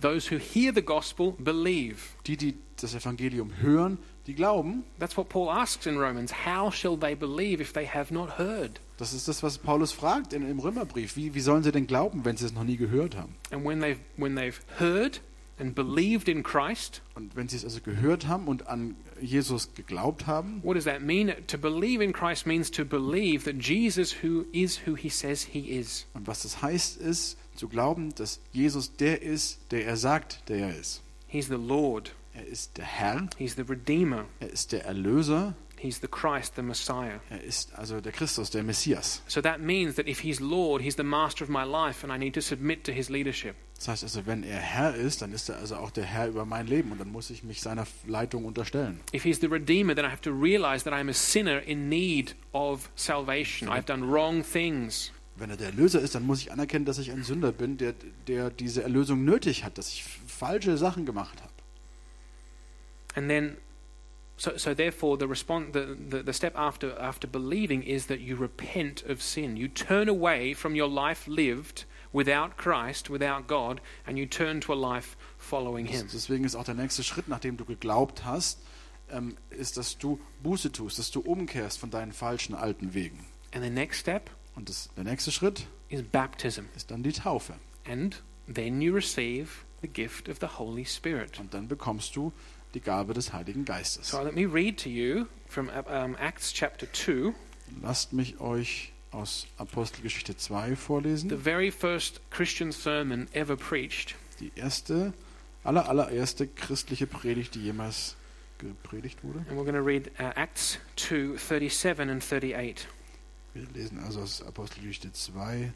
Those who hear the gospel believe. Die, die das Evangelium hören, die glauben. That's what Paul asks in Romans. How shall they believe if they have not heard? Das ist das, was Paulus fragt in, im Römerbrief. Wie, wie sollen sie denn glauben, wenn sie es noch nie gehört haben? And when they've, when they've heard and believed in Christ, Und wenn sie es also gehört haben und an Jesus geglaubt haben, what does that mean? To believe in Christ means to believe that Jesus who is who he says he is. und was das heißt, ist zu glauben, dass Jesus der ist, der er sagt, der er ist. He's the Lord. Er ist der Herr, He's the Redeemer. er ist der Erlöser, He's the Christ, the Messiah. er ist also der Christus, der Messias. So that means that if he's Lord, he's the master of my life and I need to submit to his leadership. Das heißt also, wenn er Herr ist, dann ist er also auch der Herr über mein Leben und dann muss ich mich seiner Leitung unterstellen. If he's the Redeemer, then I have to realize that I'm a sinner in need of salvation. I've done wrong things. Wenn er der Erlöser ist, dann muss ich anerkennen, dass ich ein Sünder bin, der, der diese Erlösung nötig hat, dass ich falsche Sachen gemacht habe. And then, so, so therefore, the, respon the, the, the step after, after believing is that you repent of sin. You turn away from your life lived without Christ, without God, and you turn to a life following Him. Deswegen ist auch der nächste Schritt, nachdem du geglaubt hast, ähm, ist, dass du Buße tust, dass du umkehrst von deinen falschen alten Wegen. And the next step Und das, der nächste Schritt is baptism. ist dann die Taufe. And then you receive the gift of the Holy Spirit. Und dann bekommst du die Gabe des Heiligen Geistes. So let me read to you from um, Acts chapter 2, Lasst mich euch aus Apostelgeschichte 2 the vorlesen. very first Christian sermon ever preached. Die erste, aller, allererste christliche Predigt, die jemals gepredigt wurde. And we're going to read uh, Acts 2 37 and 38. Wir lesen also aus Apostelgeschichte 2,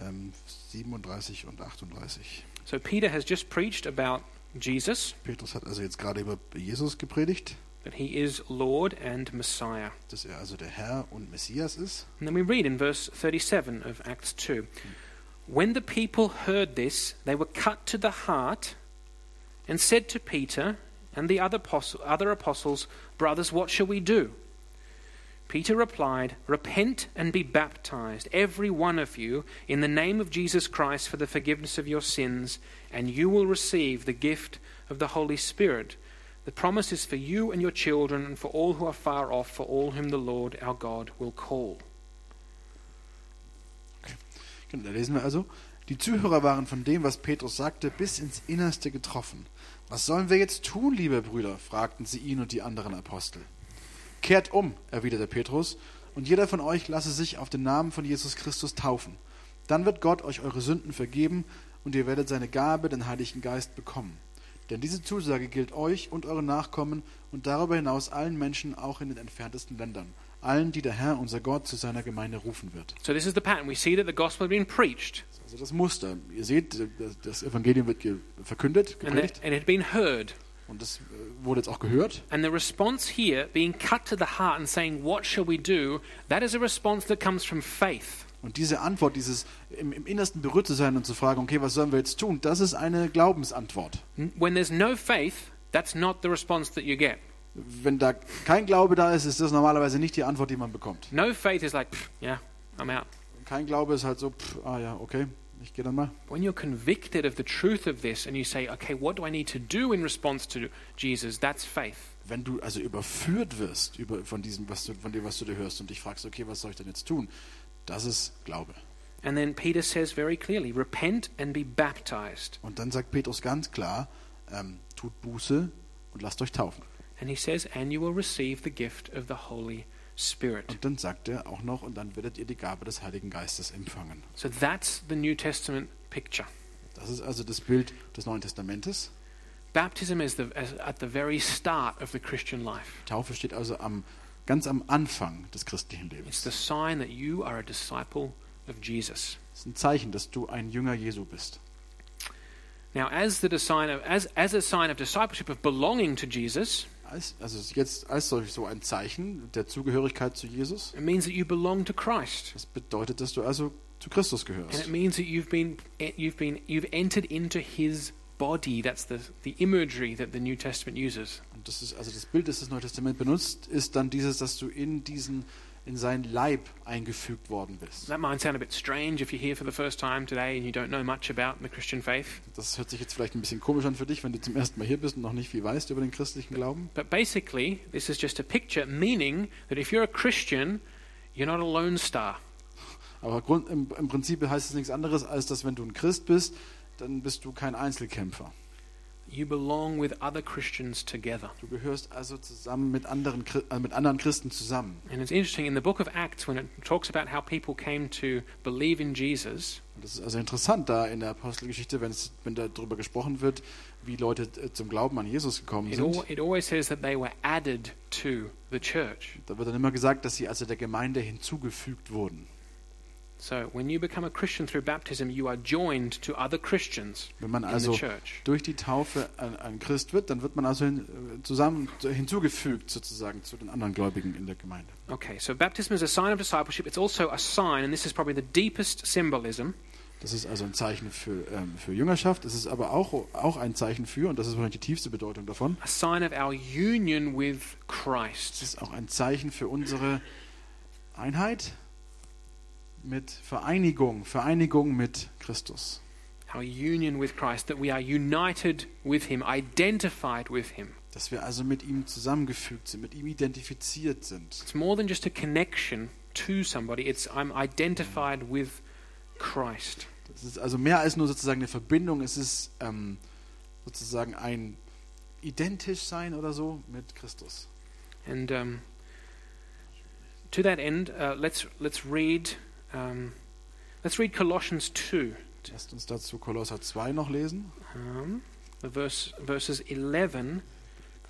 ähm, 37 und 38. So Peter has just preached about Jesus, Petrus hat also jetzt gerade über Jesus gepredigt, that he is Lord and Messiah. dass er also der Herr und Messias ist. And then we read in verse 37 of Acts 2 When the people heard this, they were cut to the heart and said to Peter and the other, apostle, other apostles, Brothers, what shall we do? Peter replied, Repent and be baptized, every one of you, in the name of Jesus Christ for the forgiveness of your sins, and you will receive the gift of the Holy Spirit. The promise is for you and your children, and for all who are far off, for all whom the Lord our God will call. Genau, da lesen wir also, die Zuhörer waren von dem, was Petrus sagte, bis ins Innerste getroffen. Was sollen wir jetzt tun, liebe Brüder? fragten sie ihn und die anderen Apostel. Kehrt um, erwiderte Petrus, und jeder von euch lasse sich auf den Namen von Jesus Christus taufen. Dann wird Gott euch eure Sünden vergeben und ihr werdet seine Gabe, den Heiligen Geist, bekommen. Denn diese Zusage gilt euch und euren Nachkommen und darüber hinaus allen Menschen, auch in den entferntesten Ländern, allen, die der Herr, unser Gott, zu seiner Gemeinde rufen wird. So this is the pattern. We see that the gospel been preached Also das Muster. Ihr seht, das- Evangelium wird verkündet, and, gepredigt and it had been heard. Und das äh, wurde jetzt auch gehört. And the response here, being cut to the heart and saying, What shall we do? That is a response that comes from faith. Und diese Antwort, dieses im, im Innersten berührt zu sein und zu fragen, okay, was sollen wir jetzt tun, das ist eine Glaubensantwort. When there's no faith, that's not the response that you get. Wenn da kein Glaube da ist, ist das normalerweise nicht die Antwort, die man bekommt. No faith is like, "Pff, yeah, I'm out. kein Glaube ist halt so, pff, ah ja, okay, ich gehe dann mal. When you're convicted of the truth of this and you say, okay, what do I need to do in response to Jesus? That's faith. Wenn du also überführt wirst über, von diesem, was du, von dem, was du da hörst und dich fragst, okay, was soll ich denn jetzt tun? Das ist Glaube. And then Peter says very clearly, repent and be baptized. Und dann sagt Petrus ganz klar, ähm, tut Buße und lasst euch taufen. And he says, and you will receive the gift of the Holy Spirit. Und dann sagt er auch noch, und dann werdet ihr die Gabe des Heiligen Geistes empfangen. So that's the New Testament picture. Das ist also das Bild des Neuen Testamentes. Baptism is, the, at the very start of the Christian life. Taufe steht also am, ganz am Anfang des christlichen It's Lebens. the sign that you are a disciple of Jesus. Es ist ein Zeichen, dass du ein Jünger Jesu bist. Now, as, the sign of, as, as a sign of discipleship, of belonging to Jesus, Als, also jetzt als solch so ein Zeichen der Zugehörigkeit zu Jesus. it means that you belong to Christ. Das bedeutet, dass du also zu Christus And it gehörst. means that you've been, you've been, you've entered into his body. That's the, the imagery that the New Testament uses. Und das ist also das Bild, das das Neue Testament benutzt, ist dann dieses, dass du in diesen in seinen Leib eingefügt worden bist. That might sound a bit strange if you're here for the first time today and you don't know much about the Christian faith. Das hört sich jetzt vielleicht ein bisschen komisch an für dich, wenn du zum ersten Mal hier bist und noch nicht viel weißt über den christlichen Glauben. But basically, this is just a picture, meaning that if you're a Christian, you're not a lone star. Aber im, im Prinzip heißt es nichts anderes, als dass wenn du ein Christ bist, dann bist du kein Einzelkämpfer. You belong with other Christians together. Du gehörst also zusammen mit anderen, äh, mit anderen Christen zusammen. And it's interesting in the book of Acts when it talks about how people came to believe in Jesus, Und das ist also interessant da in der Apostelgeschichte, wenn, es, wenn darüber gesprochen wird, wie Leute äh, zum Glauben an Jesus gekommen it, sind. al- it always says that they were added to the church. Da wird dann immer gesagt, dass sie also der Gemeinde hinzugefügt wurden. So when you become a Christian through baptism, you are joined to other Christians Wenn man in also the church. durch die Taufe ein, ein Christ wird, dann wird man also hin, äh, zusammen hinzugefügt sozusagen zu den anderen Gläubigen in der Gemeinde. Okay, so baptism is a sign of discipleship. It's also a sign, and this is probably the deepest symbolism, Das ist also ein Zeichen für, ähm, für Jüngerschaft. Es ist aber auch, auch ein Zeichen für, und das ist wahrscheinlich die tiefste Bedeutung davon, a sign of our union with es Christ. ist auch ein Zeichen für unsere Einheit mit Vereinigung, Vereinigung mit Christus. Our union with Christ, that we are united with Him, identified with Him. Dass wir also mit ihm zusammengefügt sind, mit ihm identifiziert sind. It's more than just a connection to somebody, it's I'm identified with Christ. Das ist also mehr als nur sozusagen eine Verbindung, es ist ähm, sozusagen ein identisch sein oder so mit Christus. And um, to that end, uh, let's, let's, read, um, let's read Colossians 2. Lasst uns dazu Kolosser 2 noch lesen. Um, verse, verses 11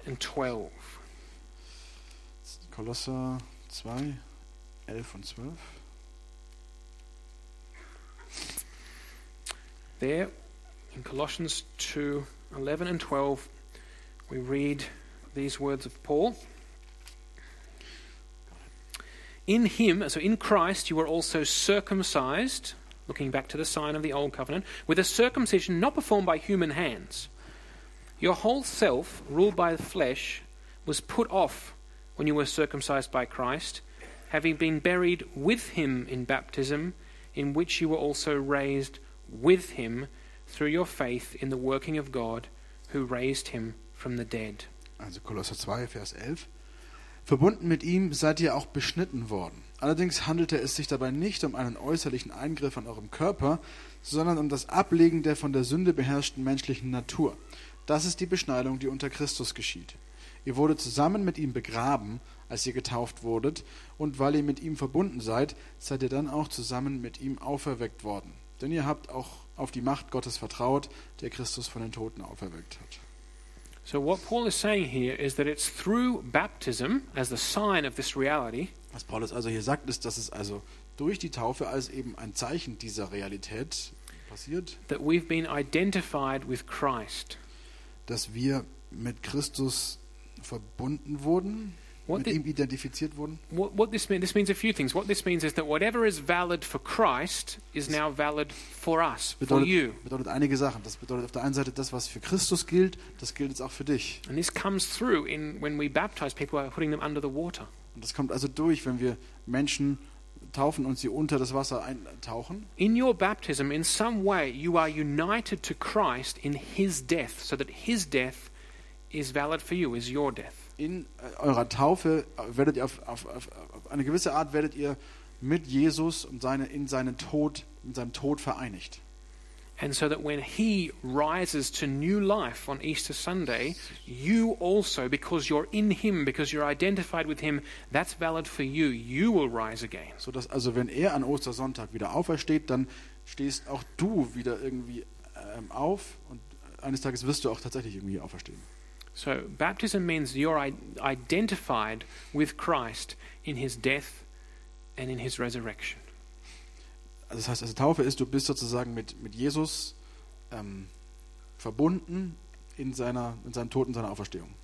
and 12. Kolosser 2, 11 und 12. There, in Colossians 2 11 and 12, we read these words of Paul. In him, so in Christ, you were also circumcised, looking back to the sign of the old covenant, with a circumcision not performed by human hands. Your whole self, ruled by the flesh, was put off when you were circumcised by Christ, having been buried with him in baptism, in which you were also raised with him through your faith in the working of God who raised him from the dead. Also Kolosser 2, Vers 11. Verbunden mit ihm seid ihr auch beschnitten worden. Allerdings handelte es sich dabei nicht um einen äußerlichen Eingriff an eurem Körper, sondern um das Ablegen der von der Sünde beherrschten menschlichen Natur. Das ist die Beschneidung, die unter Christus geschieht. Ihr wurdet zusammen mit ihm begraben, als ihr getauft wurdet, und weil ihr mit ihm verbunden seid, seid ihr dann auch zusammen mit ihm auferweckt worden. Denn ihr habt auch auf die Macht Gottes vertraut, der Christus von den Toten auferweckt hat. So, what Paul is saying here is that it's through baptism, as the sign of this reality, Was Paulus also hier sagt, ist, dass es also durch die Taufe als eben ein Zeichen dieser Realität passiert, that we've been identified with Christ. dass wir mit Christus verbunden wurden, What, mit ihm identifiziert wurden. what, what this means, this means a few things. What this means is that whatever is valid for Christ is now valid for us, for Bedeutet, you. bedeutet einige Sachen. Das bedeutet auf der einen Seite das, was für Christus gilt, das gilt jetzt auch für dich. And this comes through in when we baptize people by putting them under the water. Und das kommt also durch, wenn wir Menschen taufen und sie unter das Wasser eintauchen. In your baptism, in some way, you are united to Christ in his death, so that his death is valid for you, is your death. In äh, eurer Taufe werdet ihr auf, auf, auf, auf eine gewisse Art werdet ihr mit Jesus und seine, in seinen Tod, in seinem Tod vereinigt. And so that when he rises to new life on Easter Sunday, you also, because you're in him, because you're identified with him, that's valid for you. You will rise again. So dass also wenn er an Ostersonntag wieder aufersteht, dann stehst auch du wieder irgendwie ähm, auf und eines Tages wirst du auch tatsächlich irgendwie auferstehen. So baptism means you're identified with Christ in his death and in his resurrection. Also das heißt, also Taufe ist, du bist sozusagen mit, mit Jesus ähm, verbunden in, seiner, in seinem Tod und seiner Auferstehung.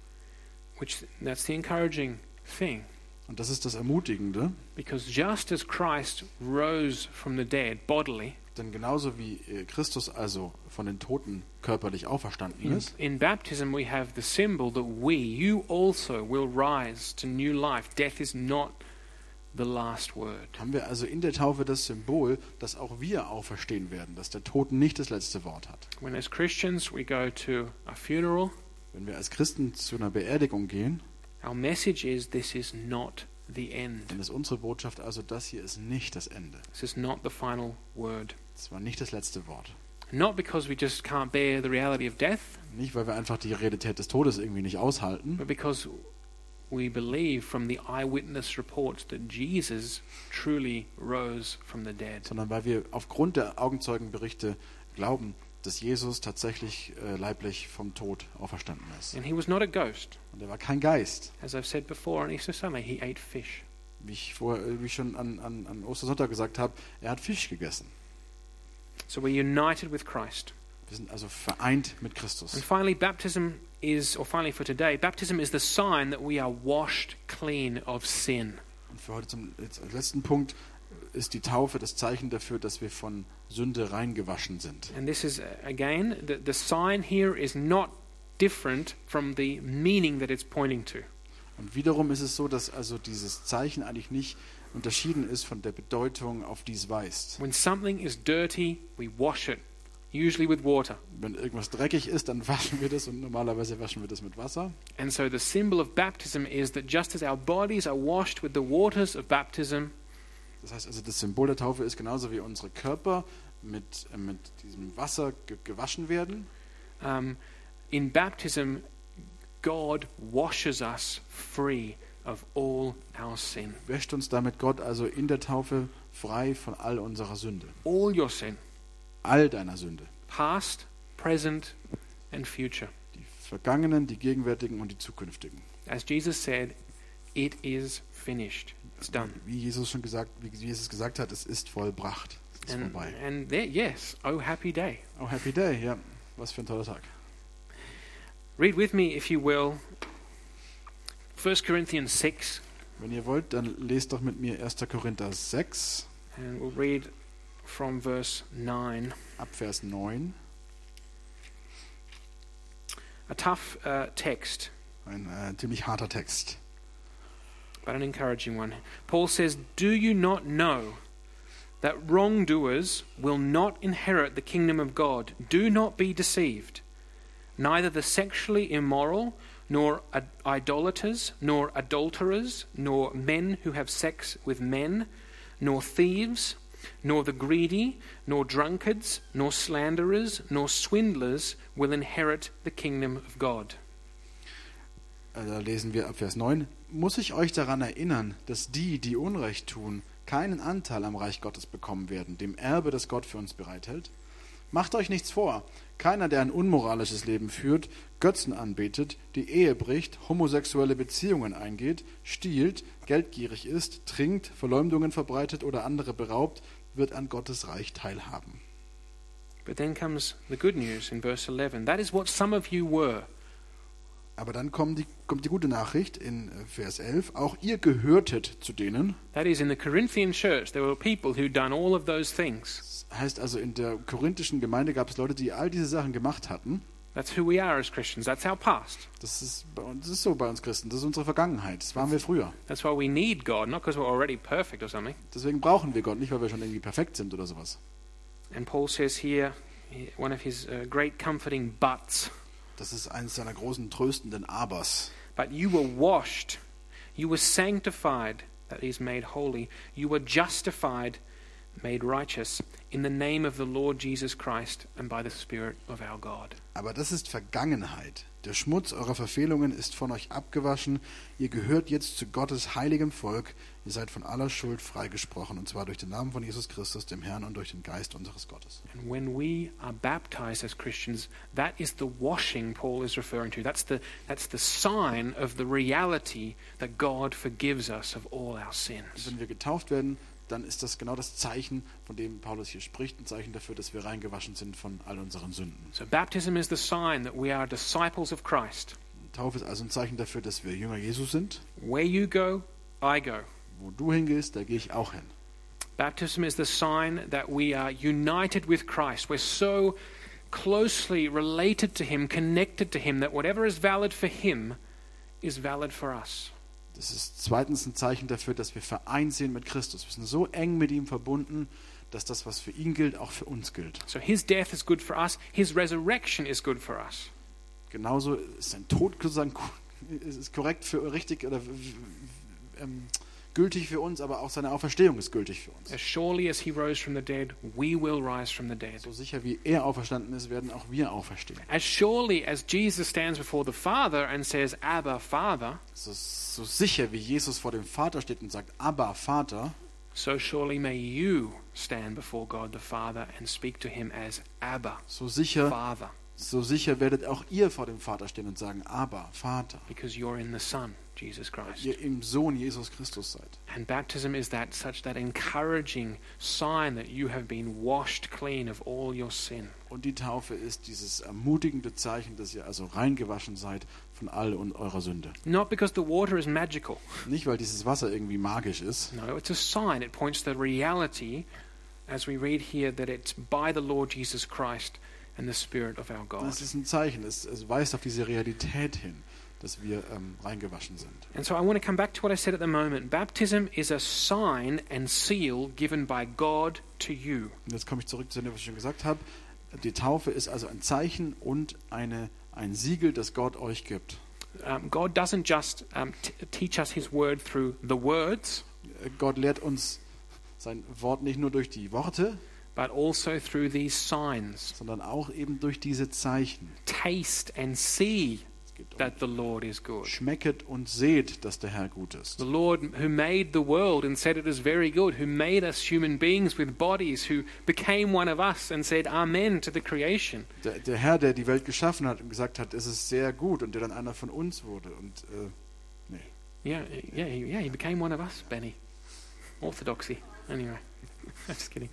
Which that's the encouraging thing. Und das ist das Ermutigende, Because just as Christ rose from the dead bodily, denn genauso wie äh, Christus also von den Toten körperlich auferstanden in, ist, in baptism we have the symbol that we, you also, will rise to new life. Death is not the last word. haben wir also in der Taufe das Symbol, dass auch wir auferstehen werden, dass der Tod nicht das letzte Wort hat. When as Christians we go to a funeral, Wenn wir als Christen zu einer Beerdigung gehen, our message is this is not the end. dann ist unsere Botschaft also, das hier ist nicht das Ende. This is not the final word. Das war nicht das letzte Wort. Not because we just can't bear the reality of death, Nicht, weil wir einfach die Realität des Todes irgendwie nicht aushalten, but because we believe from the eyewitness reports that Jesus truly rose from the dead. sondern weil wir aufgrund der Augenzeugenberichte glauben, dass Jesus tatsächlich äh, leiblich vom Tod auferstanden ist. And he was not a ghost. Und er war kein Geist. As I've said before on Easter Sunday, he ate fish. Wie ich, vor, äh, wie ich schon an, an, an Ostersonntag gesagt habe, er hat Fisch gegessen. So we're united with Christ. Wir sind also vereint mit And Christus. finally, baptism is, or finally for today, baptism is the sign that we are washed clean of sin. Und für heute zum letzten Punkt ist die Taufe das Zeichen dafür, dass wir von Sünde reingewaschen sind. And this is, again, the, the sign here is not different from the meaning that it's pointing to. Und wiederum ist es so, dass also dieses Zeichen eigentlich nicht unterschieden ist von der Bedeutung, auf die es weist. When something is dirty, we wash it, usually with water. Wenn irgendwas dreckig ist, dann waschen wir das und normalerweise waschen wir das mit Wasser. And so the symbol of baptism is that just as our bodies are washed with the waters of baptism, Das heißt also, das Symbol der Taufe ist genauso wie unsere Körper mit, äh, mit diesem Wasser ge gewaschen werden. um, in baptism, God washes us free of all our sin. Wäscht uns damit Gott also in der Taufe frei von all unserer Sünde. All your sin, All deiner Sünde. past, present, and future. Die vergangenen, die gegenwärtigen und die zukünftigen. As Jesus said, it is finished. It's done. Wie Jesus schon gesagt, wie Jesus gesagt hat, es ist vollbracht. Es ist And, vorbei. and there, yes, oh happy day. Oh, Happy Day, ja. Was für ein toller Tag. Read with me, if you will, 1 Corinthians 6, Wenn ihr wollt, dann lest doch mit mir 1. Korinther 6, and we'll read from verse 9. ab Vers 9. A tough uh, text, Ein äh, ziemlich harter Text. but an encouraging one. Paul says, Do you not know that wrongdoers will not inherit the kingdom of God? Do not be deceived. Neither the sexually immoral, nor idolaters, nor adulterers, nor men who have sex with men, nor thieves, nor the greedy, nor drunkards, nor slanderers, nor swindlers will inherit the kingdom of God. Da lesen wir ab Vers 9. Muss ich euch daran erinnern, dass die, die Unrecht tun, keinen Anteil am Reich Gottes bekommen werden, dem Erbe, das Gott für uns bereithält? Macht euch nichts vor. Keiner, der ein unmoralisches Leben führt, Götzen anbetet, die Ehe bricht, homosexuelle Beziehungen eingeht, stiehlt, geldgierig ist, trinkt, Verleumdungen verbreitet oder andere beraubt, wird an Gottes Reich teilhaben. But then comes the good news in verse 11. That is what some of you were. Aber dann kommt die, kommt die gute Nachricht in äh, Vers 11. Auch ihr gehörtet zu denen, That is, in the Corinthian church, there were people who'd done all of those things. Das heißt also, in der korinthischen Gemeinde gab es Leute, die all diese Sachen gemacht hatten. That's who we are as Christians. That's our past. Das ist, das ist so bei uns Christen. Das ist unsere Vergangenheit. Das waren wir früher. That's why we need God, not because we're already perfect or something. Deswegen brauchen wir Gott, nicht weil wir schon irgendwie perfekt sind oder sowas. And Paul says here, one of his uh, great comforting buts, Das ist eines seiner großen tröstenden Abers. but you were washed, you were sanctified, that is made holy, you were justified, made righteous, in the name of the Lord Jesus Christ and by the Spirit of our God. Aber das ist Vergangenheit. Der Schmutz eurer Verfehlungen ist von euch abgewaschen. Ihr gehört jetzt zu Gottes heiligem Volk. Ihr seid von aller Schuld freigesprochen, und zwar durch den Namen von Jesus Christus, dem Herrn, und durch den Geist unseres Gottes. And when we are baptized as Christians, that is the washing Paul is referring to. That's the, that's the sign of the reality that God forgives us of all our sins. wenn wir getauft werden, dann ist das genau das Zeichen, von dem Paulus hier spricht, ein Zeichen dafür, dass wir reingewaschen sind von all unseren Sünden. So baptism is the sign that we are disciples of Christ. Taufe ist also ein Zeichen dafür, dass wir Jünger Jesus sind. Where you go, I go. Wo du hingehst, da gehe ich auch hin. Baptism is the sign that we are united with Christ. We're so closely related to Him, connected to Him, that whatever is valid for Him is valid for us. Das ist zweitens ein Zeichen dafür, dass wir vereint sind mit Christus. Wir sind so eng mit ihm verbunden, dass das, was für ihn gilt, auch für uns gilt. So His death is good for us, His resurrection is good for us. Genauso ist sein Tod sozusagen ist korrekt für richtig oder ähm, gültig für uns, aber auch seine Auferstehung ist gültig für uns. As surely as He rose from the dead, we will rise from the dead. So sicher wie er auferstanden ist, werden auch wir auferstehen. As surely as Jesus stands before the Father and says, Abba, Father, So, so sicher wie Jesus vor dem Vater steht und sagt, aber Vater, so surely may you stand before God the Father and speak to Him as Abba, so sicher, Father, so sicher werdet auch ihr vor dem Vater stehen und sagen, aber Vater, because you're in the Son, Jesus Christ. ihr im Sohn Jesus Christus seid. And baptism is that such that encouraging sign that you have been washed clean of all your sin. Und die Taufe ist dieses ermutigende Zeichen, dass ihr also reingewaschen seid von all und eurer Sünde. Not because the water is magical. Nicht, weil dieses Wasser irgendwie magisch ist, No, it's a sign. It points to the reality, as we read here, that it's by the Lord Jesus Christ and the Spirit of our God. es ist ein Zeichen, es, es weist auf diese Realität hin, dass wir ähm, reingewaschen sind. And so I want to come back to what I said at the moment. Baptism is a sign and seal given by God to you. Und jetzt komme ich zurück zu dem, was ich schon gesagt habe. Die Taufe ist also ein Zeichen und eine, ein Siegel, das Gott euch gibt. Um, God doesn't just um, teach us His word through the words, Gott lehrt uns sein Wort nicht nur durch die Worte, but also through these signs. sondern auch eben durch diese Zeichen. Taste and see Um that the Lord is good. Schmecket und seht, dass der Herr gut ist. The Lord who made the world and said it is very good, who made us human beings with bodies, who became one of us and said Amen to the creation. Der, der Herr, der die Welt geschaffen hat und gesagt hat, es ist sehr gut und der dann einer von uns wurde. Und äh, Yeah, yeah, he- yeah, he became one of us, Benny. Orthodoxy. Anyway, I'm just kidding.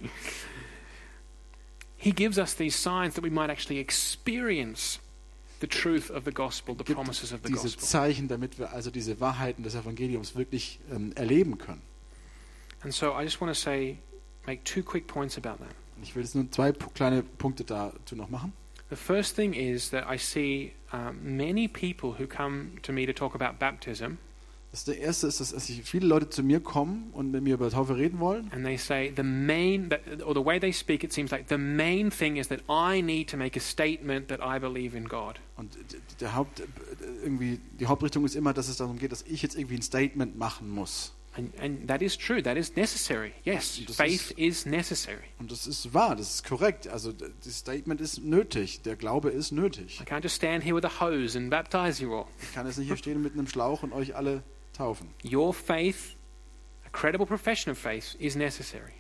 He gives us these signs that we might actually experience gibt diese. Zeichen, damit wir also diese Wahrheiten des Evangeliums wirklich ähm, erleben können. And so I just want to say, make two quick points about that. Ich will jetzt nur zwei kleine Punkte dazu noch machen. The first thing is that I see um, many people who come to me to talk about baptism, Das der erste ist, dass, viele Leute zu mir kommen und mit mir über Taufe reden wollen. and they say the main, or the way they speak, it seems like the main thing is that I need to make a statement that I believe in God. Und der Haupt, irgendwie, die Hauptrichtung ist immer, dass es darum geht, dass ich jetzt irgendwie ein Statement machen muss. And, and that is true. That is necessary. Yes, faith ist- is necessary. Und das ist wahr, das ist korrekt. Also das Statement ist nötig, der Glaube ist nötig. I can't just stand here with a hose and baptize you all. Ich kann jetzt nicht hier stehen mit einem Schlauch und euch alle taufen. Your faith, a credible profession of faith, is necessary.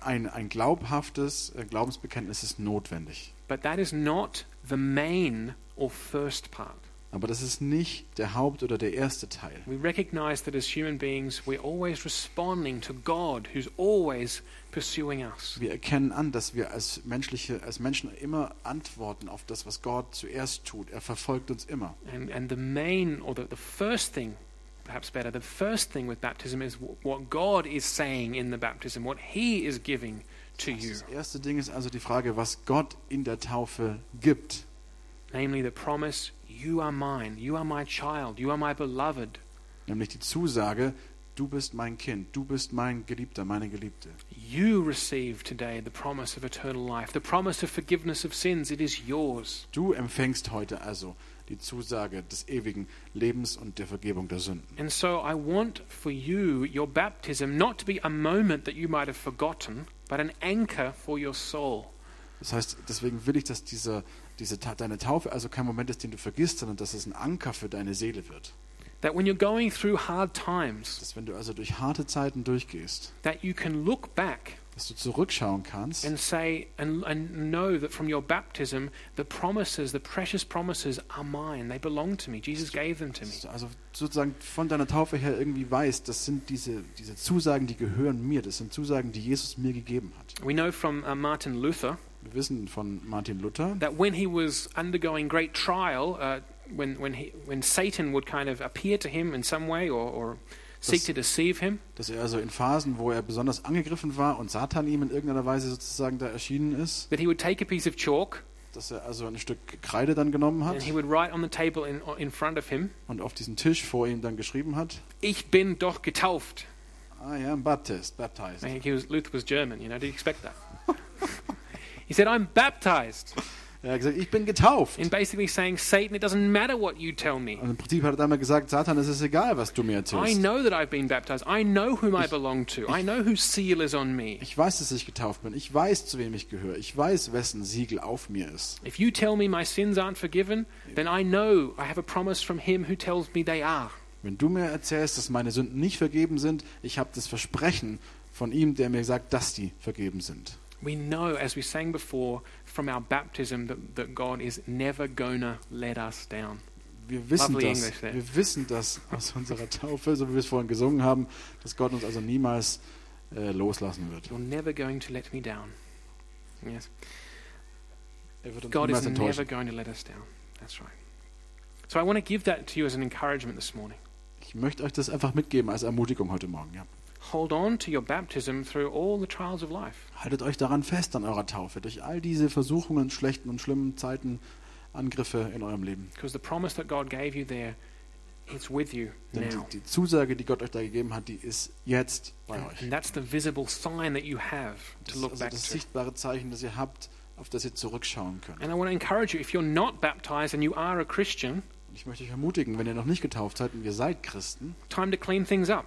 Ein, ein glaubhaftes äh, Glaubensbekenntnis ist notwendig. But that is not the main or first part. Aber das ist nicht der Haupt- oder der erste Teil. We recognize that as human beings, we're always responding to God, who's always pursuing us. Wir erkennen an, dass wir als, menschliche, als Menschen immer antworten auf das, was Gott zuerst tut. Er verfolgt uns immer. And, and the main, or the, the first thing, perhaps better, the first thing with baptism is what God is saying in the baptism, what He is giving to you. Das erste Ding ist also die Frage, was Gott in der Taufe gibt. namely the promise, You are mine, you are my child, you are my beloved. Nämlich die Zusage, du bist mein Kind, du bist mein Geliebter, meine Geliebte. You receive today the promise of eternal life, the promise of forgiveness of sins. It is yours. Du empfängst heute also die Zusage des ewigen Lebens und der Vergebung der Sünden. And so I want for you, your baptism, not to be a moment that you might have forgotten, but an anchor for your soul. Das heißt, deswegen will ich, dass diese, diese deine Taufe also kein Moment ist, den du vergisst, sondern dass es ein Anker für deine Seele wird. That when you're going through hard times, Dass wenn du also durch harte Zeiten durchgehst, that you can look back dass du zurückschauen kannst and say and, and know that from your baptism, the promises, the precious promises are mine. They belong to me. Jesus gave them to me. also sozusagen von deiner Taufe her irgendwie weißt, das sind diese, diese Zusagen, die gehören mir, das sind Zusagen, die Jesus mir gegeben hat. We know from uh, Martin Luther Wir wissen von Martin Luther, that when he was undergoing great trial, uh, when, when, he, when Satan would kind of appear to him in some way or, or seek Das- to deceive him, dass er also in Phasen, wo er besonders angegriffen war und Satan ihm in irgendeiner Weise sozusagen da erschienen ist, that he would take a piece of chalk dass er also ein Stück Kreide dann genommen hat and he would write on the table in, in front of him, und auf diesen Tisch vor ihm dann geschrieben hat, Ich bin doch getauft. I am baptized, baptized. I think he was, Luther was German, you know, did you expect that? he said, I'm baptized. Er hat gesagt, ich bin getauft. In basically saying, Satan, it doesn't matter what you tell me. Und im Prinzip hat er einmal gesagt, Satan, es ist egal, was du mir I erzählst. know that I've been baptized. I know whom I belong to. I know whose seal is on me. Ich weiß, dass ich getauft bin. Ich weiß, zu wem ich gehöre. Ich weiß, wessen Siegel auf mir ist. If you tell me my sins aren't forgiven, then I know I have a promise from him who tells me they are. Wenn du mir erzählst, dass meine Sünden nicht vergeben sind, ich habe das Versprechen von ihm, der mir sagt, dass die vergeben sind. We know, as we sang before, from our baptism that, that God is never gonna let us down. Wir wissen Lovely das. English. Wir wissen das aus unserer Taufe, so wie wir es vorhin gesungen haben, dass Gott uns also niemals äh, loslassen wird. You're never going to let me down. Yes. Er wird uns God is niemals never enttäuschen. going to let us down. That's right. So I want to give that to you as an encouragement this morning. Ich möchte euch das einfach mitgeben als Ermutigung heute Morgen. Ja. Hold on to your baptism through all the trials of life. Haltet euch daran fest an eurer Taufe, durch all diese Versuchungen, schlechten und schlimmen Zeiten, Angriffe in eurem Leben. Because the promise that God gave you there, it's with you Denn now. die, die Zusage, die Gott euch da gegeben hat, die ist jetzt bei And, euch. and that's the visible sign that you have Das to ist look also back das sichtbare Zeichen, das ihr habt, auf das ihr zurückschauen könnt. And I want to encourage you if you're not baptized and you are a Christian, ich möchte euch ermutigen, wenn ihr noch nicht getauft seid und ihr seid Christen, time to clean things up.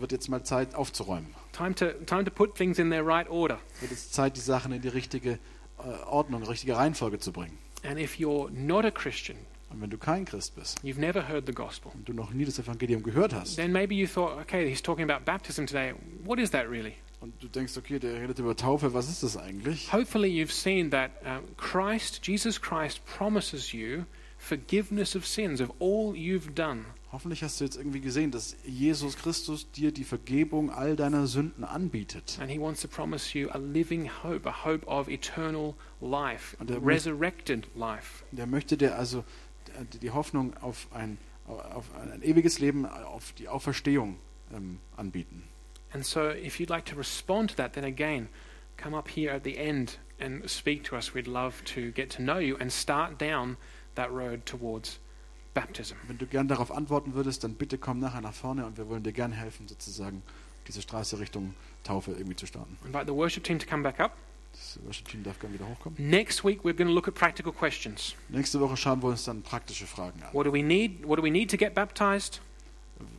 Wird jetzt mal Zeit aufzuräumen. Time to, time to put things in their right order. Wird jetzt Zeit, die Sachen in die richtige äh, Ordnung, richtige Reihenfolge zu bringen. And if you're not a Christian, Und wenn du kein Christ bist you've never heard the gospel, und du noch nie das Evangelium gehört hast then maybe you thought, okay, he's talking about baptism today. What is that really? und du denkst, okay, der redet über Taufe, was ist das eigentlich? Hopefully, you've seen that uh, Christ, Jesus Christ, promises you forgiveness of sins, of all you've done. Hoffentlich hast du jetzt irgendwie gesehen, dass Jesus Christus dir die Vergebung all deiner Sünden anbietet. And he wants to promise you a living hope, a hope of eternal life, Und er resurrected life. Und er möchte dir also äh, die Hoffnung auf ein, auf ein ewiges Leben, auf die Auferstehung ähm, anbieten. And so, if you'd like to respond to that, then again, come up here at the end and speak to us. We'd love to get to know you and start down that road towards baptism. Wenn du gern darauf antworten würdest, dann bitte komm nachher nach vorne und wir wollen dir gern helfen, sozusagen diese Straße Richtung Taufe irgendwie zu starten. Invite the worship team to come back up. Das Worship-Team darf gern wieder hochkommen. Next week, we're going to look at practical questions. Nächste Woche schauen wir uns dann praktische Fragen an. What do we need? What do we need to get baptized?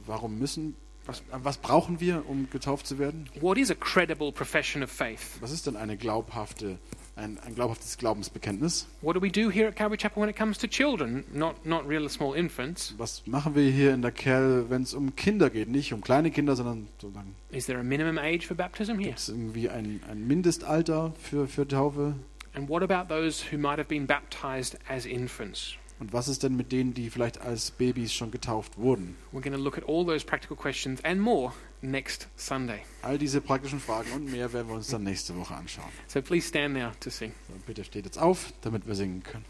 Warum müssen, was, was brauchen wir, um getauft zu werden? What is a credible profession of faith? Was ist denn eine glaubhafte, ein, ein glaubhaftes Glaubensbekenntnis? What do we do here at Calvary Chapel when it comes to children, not, not real small infants? Was machen wir hier in der Kerl, wenn es um Kinder geht? Nicht um kleine Kinder, sondern sozusagen Is there a minimum age for baptism here? gibt es irgendwie ein, ein Mindestalter für, für Taufe? And what about those who might have been baptized as infants? Und was ist denn mit denen, die vielleicht als Babys schon getauft wurden? We're going to look at all those practical questions and more next Sunday. All diese praktischen Fragen und mehr werden wir uns dann nächste Woche anschauen. So please stand now to sing. So, bitte steht jetzt auf, damit wir singen können.